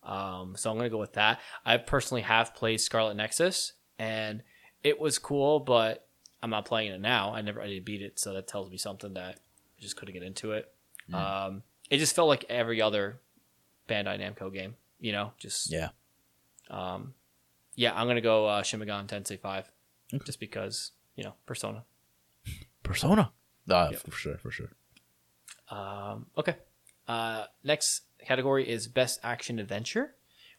Um, so I'm gonna go with that. I personally have played Scarlet Nexus and it was cool, but I'm not playing it now. I never I didn't beat it, so that tells me something that I just couldn't get into it. Um, it just felt like every other Bandai Namco game, you know, just Yeah, um, yeah. I'm gonna go uh, Shin Megami Tensei Five, just because you know Persona. Persona. Uh, Yep. For sure, for sure. Um, okay. Uh, next category is Best Action Adventure.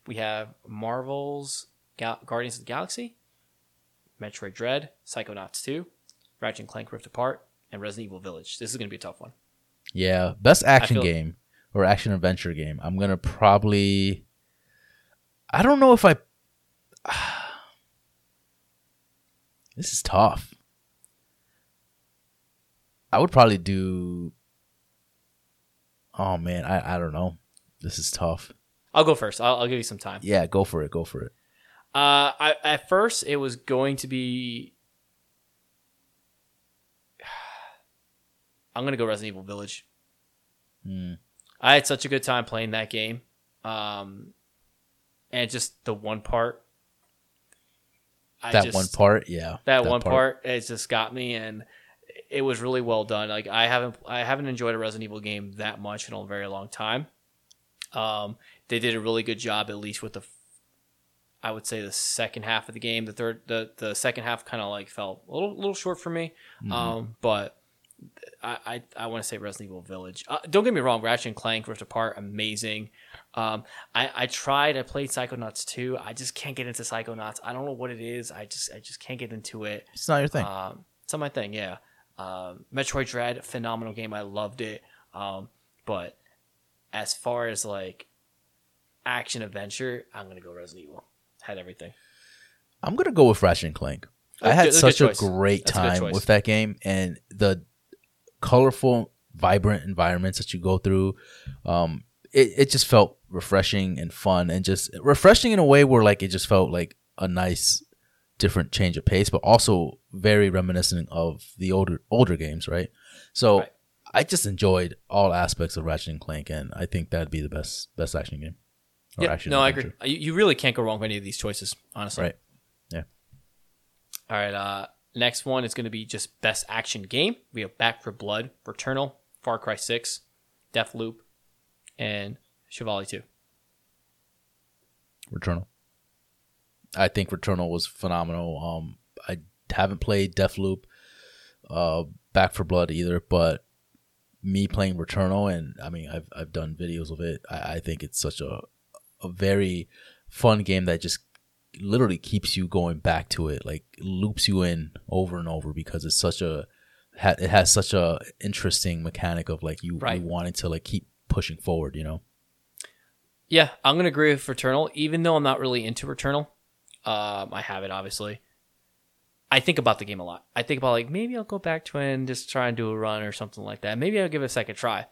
We have Marvel's Gal- Guardians of the Galaxy, Metroid Dread, Psychonauts 2, Ratchet and Clank Rift Apart, and Resident Evil Village. This is going to be a tough one. Yeah, best action game or action adventure game. I'm gonna probably. I don't know if I. this is tough. I would probably do. Oh man, I I don't know. This is tough. I'll go first. I'll, I'll give you some time. Yeah, go for it. Go for it. Uh, I, at first, it was going to be. I'm going to go Resident Evil Village. Hmm. I had such a good time playing that game. Um, and just the one part I that just, one part, yeah. that, one part. it just got me and it was really well done like i haven't i haven't enjoyed a resident evil game that much in a very long time um they did a really good job at least with the I would say the second half of the game the third the the second half kind of like felt a little little short for me Mm-hmm. um but I, I, I want to say Resident Evil Village. Uh, don't get me wrong, Ratchet and Clank Rift Apart, amazing. Um, I, I tried. I played Psychonauts 2. I just can't get into Psychonauts. I don't know what it is. I just I just can't get into it. It's not your thing. Um, it's not my thing, yeah. Um, Metroid Dread, phenomenal game. I loved it. Um, but as far as like action adventure, I'm gonna go Resident Evil. Had everything. I'm gonna go with Ratchet and Clank. I had that's such a good great That's a time with that game, and the colorful, vibrant environments that you go through. Um, it it just felt refreshing and fun, and just refreshing in a way where like it just felt like a nice, different change of pace, but also very reminiscent of the older older games, right? So. Right. I just enjoyed all aspects of Ratchet and Clank, and I think that'd be the best best action game. Or Yeah, action no, I agree. You, really can't go wrong with any of these choices, honestly. Right. Yeah. All right. Uh, next one is going to be just best action game. We have Back for Blood, Returnal, Far Cry Six, Deathloop, and Chivalry Two. Returnal. I think Returnal was phenomenal. Um, I haven't played Deathloop, uh, Back for Blood either, but me playing Returnal, and I mean, I've I've done videos of it. I, I think it's such a a very fun game that just literally keeps you going back to it, like loops you in over and over because it's such a ha- it has such a interesting mechanic of like you, Right. you wanting to like keep pushing forward, you know. Yeah, I'm gonna agree with Returnal, even though I'm not really into Returnal. Um, I have it obviously. I think about the game a lot. I think about like maybe I'll go back to it and just try and do a run or something like that. Maybe I'll give it a second try.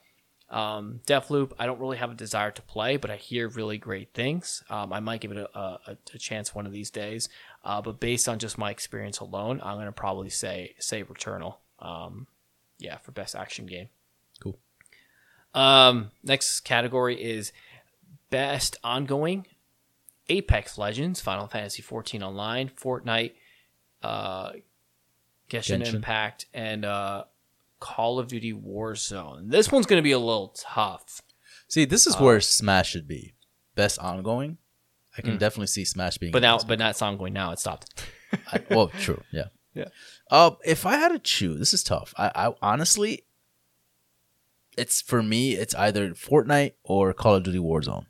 Um, Deathloop, I don't really have a desire to play, but I hear really great things. Um, I might give it a, a, a chance one of these days. Uh, but based on just my experience alone, I'm gonna probably say say Returnal. Um, yeah, for best action game. Cool. Um, next category is best ongoing Apex Legends, Final Fantasy 14 Online, Fortnite, uh, Genshin, Genshin. Impact, and uh, Call of Duty Warzone. This one's going to be a little tough. See, this is Uh, where Smash should be. Best ongoing. I can definitely see Smash being. Mm. But now, but not ongoing now. It stopped. I, well, true, yeah, Yeah. Uh, if I had to choose, this is tough. I, I honestly, it's for me. It's either Fortnite or Call of Duty Warzone.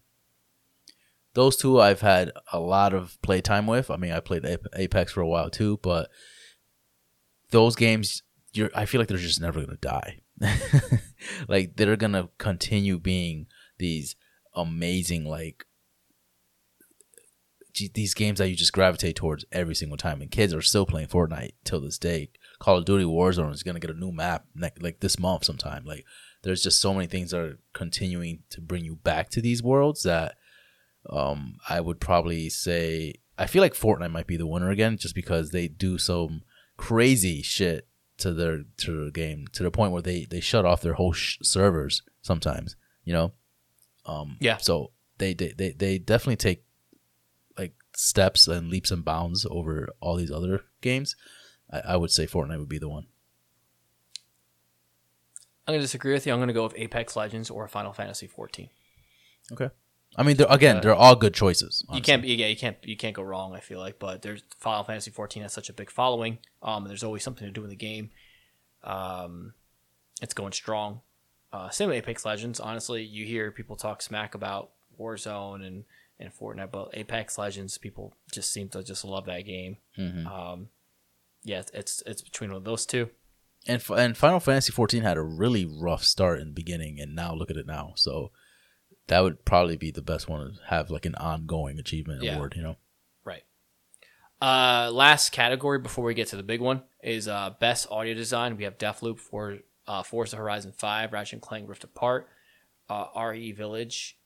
Those two I've had a lot of playtime with. I mean, I played Apex for a while too, but those games, you're. I feel like they're just never gonna die. like they're gonna continue being these amazing like these games that you just gravitate towards every single time. And kids are still playing Fortnite till this day. Call of Duty Warzone is gonna get a new map ne- like this month sometime. Like there's just so many things that are continuing to bring you back to these worlds that um I would probably say I feel like Fortnite might be the winner again just because they do some crazy shit to their to their game to the point where they they shut off their whole sh- servers sometimes you know um Yeah. so they they they, they definitely take like steps and leaps and bounds over all these other games I, I would say Fortnite would be the one I'm going to disagree with you. I'm going to go with Apex Legends or Final Fantasy 14. okay I mean they're, again they're all good choices You can't, yeah, you can't, you can't go wrong. I feel like, but there's Final Fantasy 14 has such a big following. Um, there's always something to do in the game. Um, it's going strong. Uh, same with Apex Legends. Honestly, you hear people talk smack about Warzone and and Fortnite, but Apex Legends, people just seem to just love that game. Mhm. Um, yeah, it's- it's it's between those two. and and Final Fantasy 14 had a really rough start in the beginning, and now look at it now. So that would probably be the best one to have like an ongoing achievement Yeah. award. You know, Right. Uh, last category before we get to the big one is uh, best audio design. We have Deathloop for uh, Forza Horizon Five, Ratchet and Clank Rift Apart, uh, RE Village,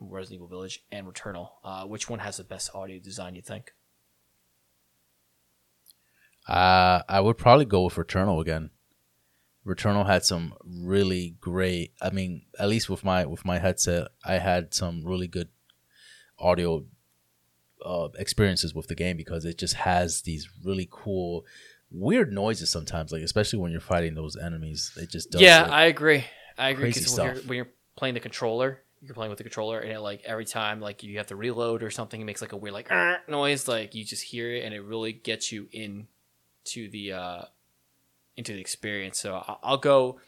Resident Evil Village, and Returnal. Uh, which one has the best audio design? You think? uh, I would probably go with Returnal again. Returnal had some really great. I mean, at least with my with my headset, I had some really good audio uh, experiences with the game because it just has these really cool, weird noises sometimes. Like especially when you're fighting those enemies, it just does. yeah, like- I agree. I agree crazy because when, you're- when you're playing the controller, you're playing with the controller, and it, like every time like you have to reload or something, it makes like a weird like noise. Like you just hear it, and it really gets you in to the uh into the experience. So I'll go.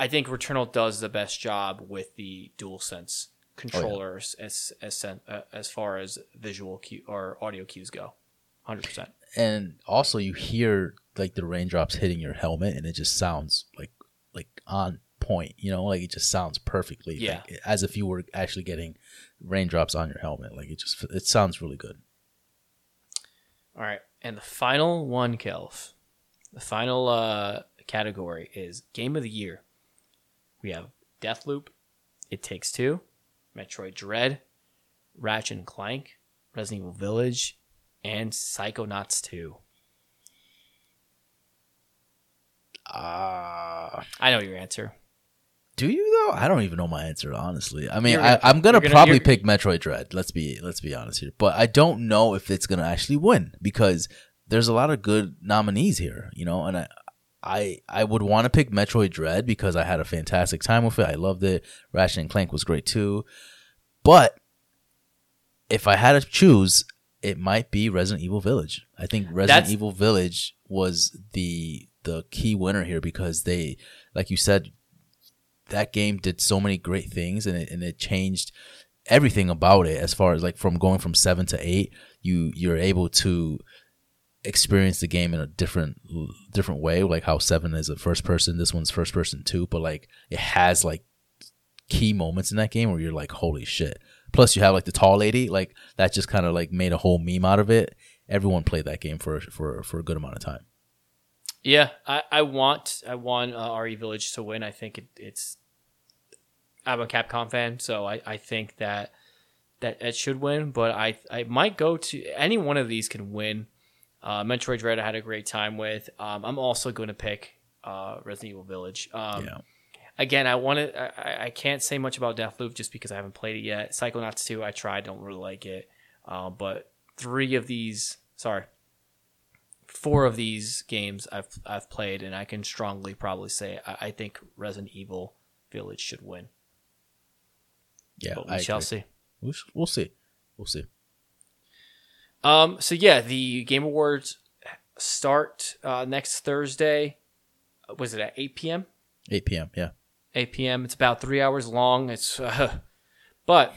I think Returnal does the best job with the DualSense controllers as as sen- uh, as far as visual cue or audio cues go. Hundred percent. and also you hear like the raindrops hitting your helmet, and it just sounds like like on point. You know, like it just sounds perfectly. Yeah. like, as if you were actually getting raindrops on your helmet. Like it just it sounds really good. All right, and the final one, Kelv. The final uh, category is Game of the Year. We have Deathloop, It Takes Two, Metroid Dread, Ratchet and Clank, Resident Evil Village, and Psychonauts 2. Ah. I know your answer. Do you though? I don't even know my answer honestly. I mean, I, gonna- I'm gonna, gonna- probably pick Metroid Dread. Let's be let's be honest here, but I don't know if it's gonna actually win because there's a lot of good nominees here, you know, and I. I, I would want to pick Metroid Dread because I had a fantastic time with it. I loved it. Ratchet and Clank was great too. But if I had to choose, it might be Resident Evil Village. I think Resident That's- Evil Village was the the key winner here because they, like you said, that game did so many great things and it and it changed everything about it as far as like from going from seven to eight. You you're able to experience the game in a different different way like how seven is a first person this one's first person too but like it has like key moments in that game where you're like holy shit plus you have like the tall lady like that just kind of like made a whole meme out of it everyone played that game for for for a good amount of time Yeah, I, I want I want uh, RE Village to win. I think it, it's. I'm a Capcom fan, so I, I think that that it should win. But I I might go to any one of these can win. Uh, Metroid Dread I had a great time with. Um, I'm also going to pick uh, Resident Evil Village. Um, yeah Again, I want to. I, I- can't say much about Deathloop just because I haven't played it yet. Psychonauts 2, I tried, don't really like it. Uh, but three of these, sorry, four of these games I've I've played, and I can strongly probably say I, I think Resident Evil Village should win. yeah but we I shall agree. see. we'll, we'll see we'll see Um. So yeah, the Game Awards start uh, next Thursday. Was it at eight p.m.? 8 p.m yeah 8 p.m. It's about three hours long. It's, uh, but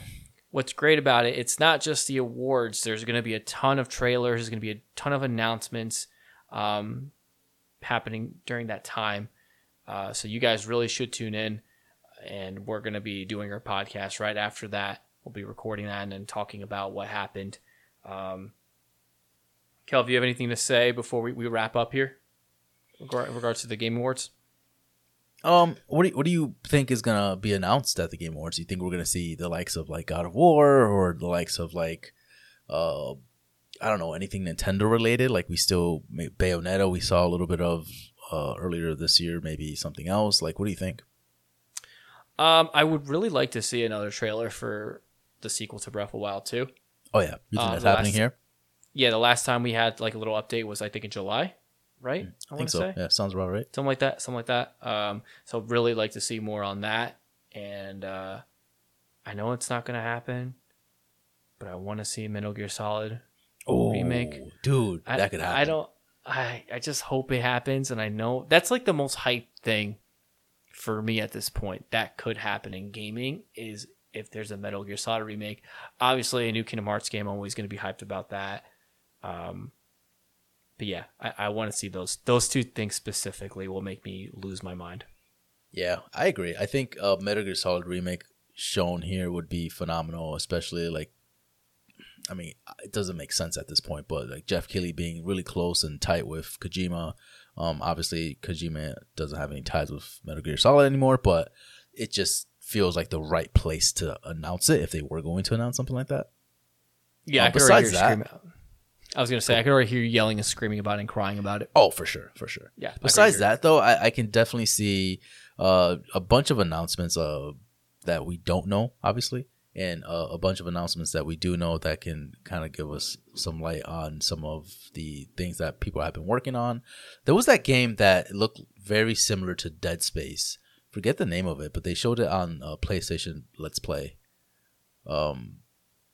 what's great about it, it's not just the awards. There's going to be a ton of trailers. There's going to be a ton of announcements um, happening during that time. Uh, so you guys really should tune in, and we're going to be doing our podcast right after that. We'll be recording that and then talking about what happened. Um, Kel, do you have anything to say before we, we wrap up here, in regards to the Game Awards? Um, what do you, what do you think is gonna be announced at the Game Awards? Do you think we're gonna see the likes of like God of War or the likes of like, uh, I don't know anything Nintendo related? Like we still Bayonetta, we saw a little bit of uh, earlier this year. Maybe something else. Like, what do you think? Um, I would really like to see another trailer for the sequel to Breath of the Wild too. Oh yeah, you think Uh, that's happening last- here? Yeah, the last time we had like a little update was I think in July, right? I wanna think so. say. Yeah, sounds about right. something like that, something like that. Um, so really like to see more on that, and uh, I know it's not gonna happen, but I want to see Metal Gear Solid Oh, Remake. dude, I, that could happen. I don't. I I just hope it happens, and I know that's like the most hyped thing for me at this point. That could happen in gaming is if there's a Metal Gear Solid remake. Obviously, a new Kingdom Hearts game. I'm always going to be hyped about that. Um, but yeah, I, I want to see those those two things specifically will make me lose my mind. Yeah, I agree. I think a Metal Gear Solid remake shown here would be phenomenal, especially like I mean, it doesn't make sense at this point, but like Geoff Keighley being really close and tight with Kojima. Um, obviously Kojima doesn't have any ties with Metal Gear Solid anymore, but it just feels like the right place to announce it if they were going to announce something like that. Yeah, Uh, I could besides screaming. I was gonna say I could already hear you yelling and screaming about it and crying about it. Oh, for sure, for sure. Yeah. Besides that, though, I, I can definitely see uh, a bunch of announcements uh, that we don't know, obviously. and uh, a bunch of announcements that we do know that can kind of give us some light on some of the things that people have been working on. There was that game that looked very similar to Dead Space. Forget the name of it, but they showed it on uh, PlayStation Let's Play, um,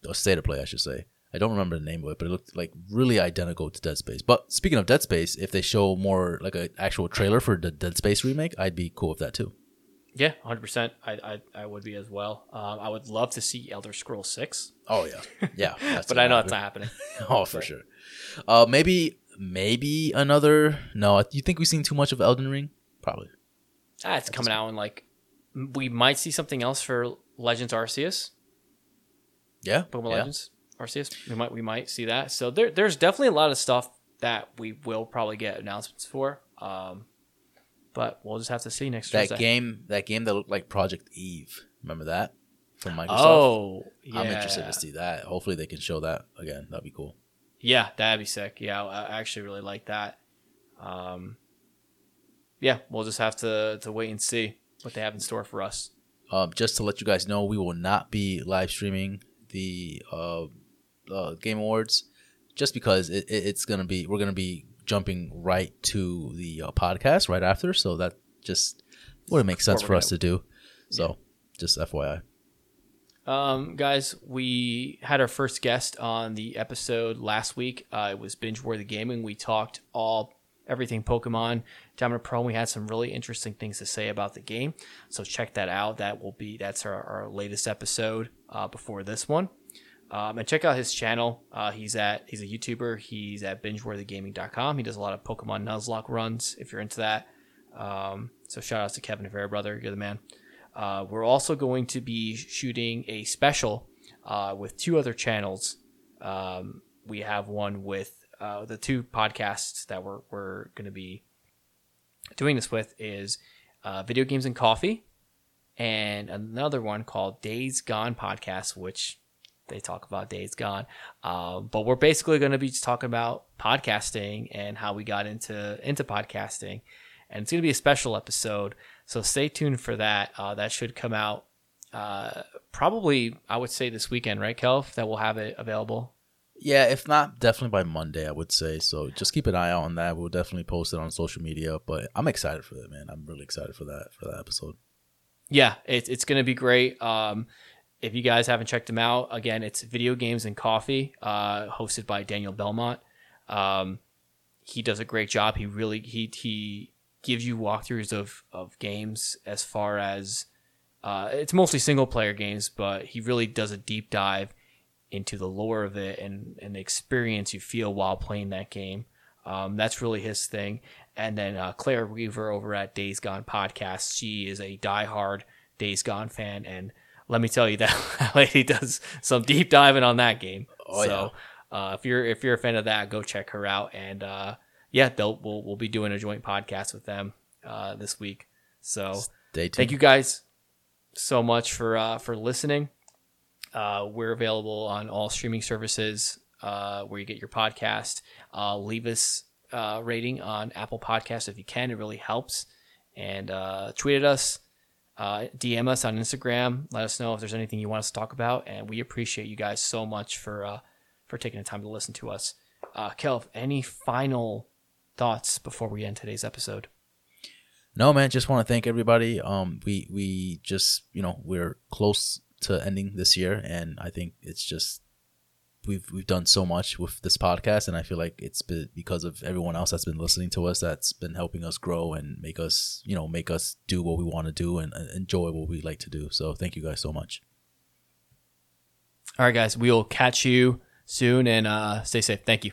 or State of Play, I should say. I don't remember the name of it, but it looked like really identical to Dead Space. But speaking of Dead Space, if they show more like an actual trailer for the Dead Space remake, I'd be cool with that too. Yeah, hundred percent. I, I I would be as well. Um, I would love to see Elder Scroll Six. Oh yeah, yeah. that's but I know it's not happening. oh, for sure. Uh, maybe maybe another. No, you think we've seen too much of Elden Ring? Probably. Ah, it's coming out in like we might see something else for Legends Arceus. Yeah. Pokemon yeah. Legends Arceus. We might we might see that. So there there's definitely a lot of stuff that we will probably get announcements for. Um, but we'll just have to see next That Thursday. game, that game that looked like Project Eve. Remember that from Microsoft? Oh, yeah. I'm interested to see that. Hopefully, they can show that again. That'd be cool. Yeah, that'd be sick. Yeah, I I actually really like that. Um, yeah, we'll just have to to wait and see what they have in store for us. Um, just to let you guys know, we will not be live streaming the uh, uh, Game Awards, just because it, it, it's gonna be we're gonna be jumping right to the uh, podcast right after, so that just wouldn't make sense for us to do. So, just FYI. Um, guys, we had our first guest on the episode last week. Uh, it was Binge Worthy Gaming. We talked all everything Pokemon Pearl. We had some really interesting things to say about the game, so check that out. That will be that's our, our latest episode uh, before this one. Um, and check out his channel. Uh, he's at he's a YouTuber. He's at bingeworthygaming.com. He does a lot of Pokemon Nuzlocke runs. If you're into that, um, so shout outs to Kevin Fairbrother. You're the man. Uh, we're also going to be shooting a special uh, with two other channels. Um, we have one with uh, the two podcasts that we're, we're going to be doing this with is uh, Video Games and Coffee, and another one called Days Gone Podcast, which they talk about Days Gone. Um, but we're basically going to be just talking about podcasting and how we got into into podcasting, and it's going to be a special episode. So stay tuned for that. Uh, that should come out uh, probably, I would say, this weekend, right, Kelv? That we'll have it available. Yeah, if not, definitely by Monday, I would say. So just keep an eye out on that. We'll definitely post it on social media. But I'm excited for that, man. I'm really excited for that for that episode. Yeah, it's it's to be great. Um, if you guys haven't checked them out, again, it's Video Games and Coffee, uh, hosted by Daniel Belmont. Um, he does a great job. He really he he gives you walkthroughs of of games as far as uh, it's mostly single player games, but he really does a deep dive into the lore of it and, and the experience you feel while playing that game. Um, that's really his thing. And then uh, Claire Weaver over at Days Gone podcast, she is a diehard Days Gone fan, and let me tell you that lady does some deep diving on that game. Oh, so uh, if you're if you're a fan of that, go check her out. And uh, yeah, they'll we'll, we'll be doing a joint podcast with them uh, this week. So Stay tuned. thank you guys so much for uh, for listening. Uh, we're available on all streaming services uh, where you get your podcast. Uh, leave us a rating on Apple Podcasts if you can; it really helps. And uh, tweet at us, uh, DM us on Instagram. Let us know if there's anything you want us to talk about, and we appreciate you guys so much for uh, for taking the time to listen to us. Uh, Kelv, any final thoughts before we end today's episode? No, man, just want to thank everybody. Um, we we just you know we're close to ending this year, and I think it's just we've we've done so much with this podcast, and I feel like it's because of everyone else that's been listening to us that's been helping us grow and make us you know make us do what we want to do and, and enjoy what we like to do. So thank you guys so much. All right, guys, we will catch you soon and uh, stay safe. Thank you.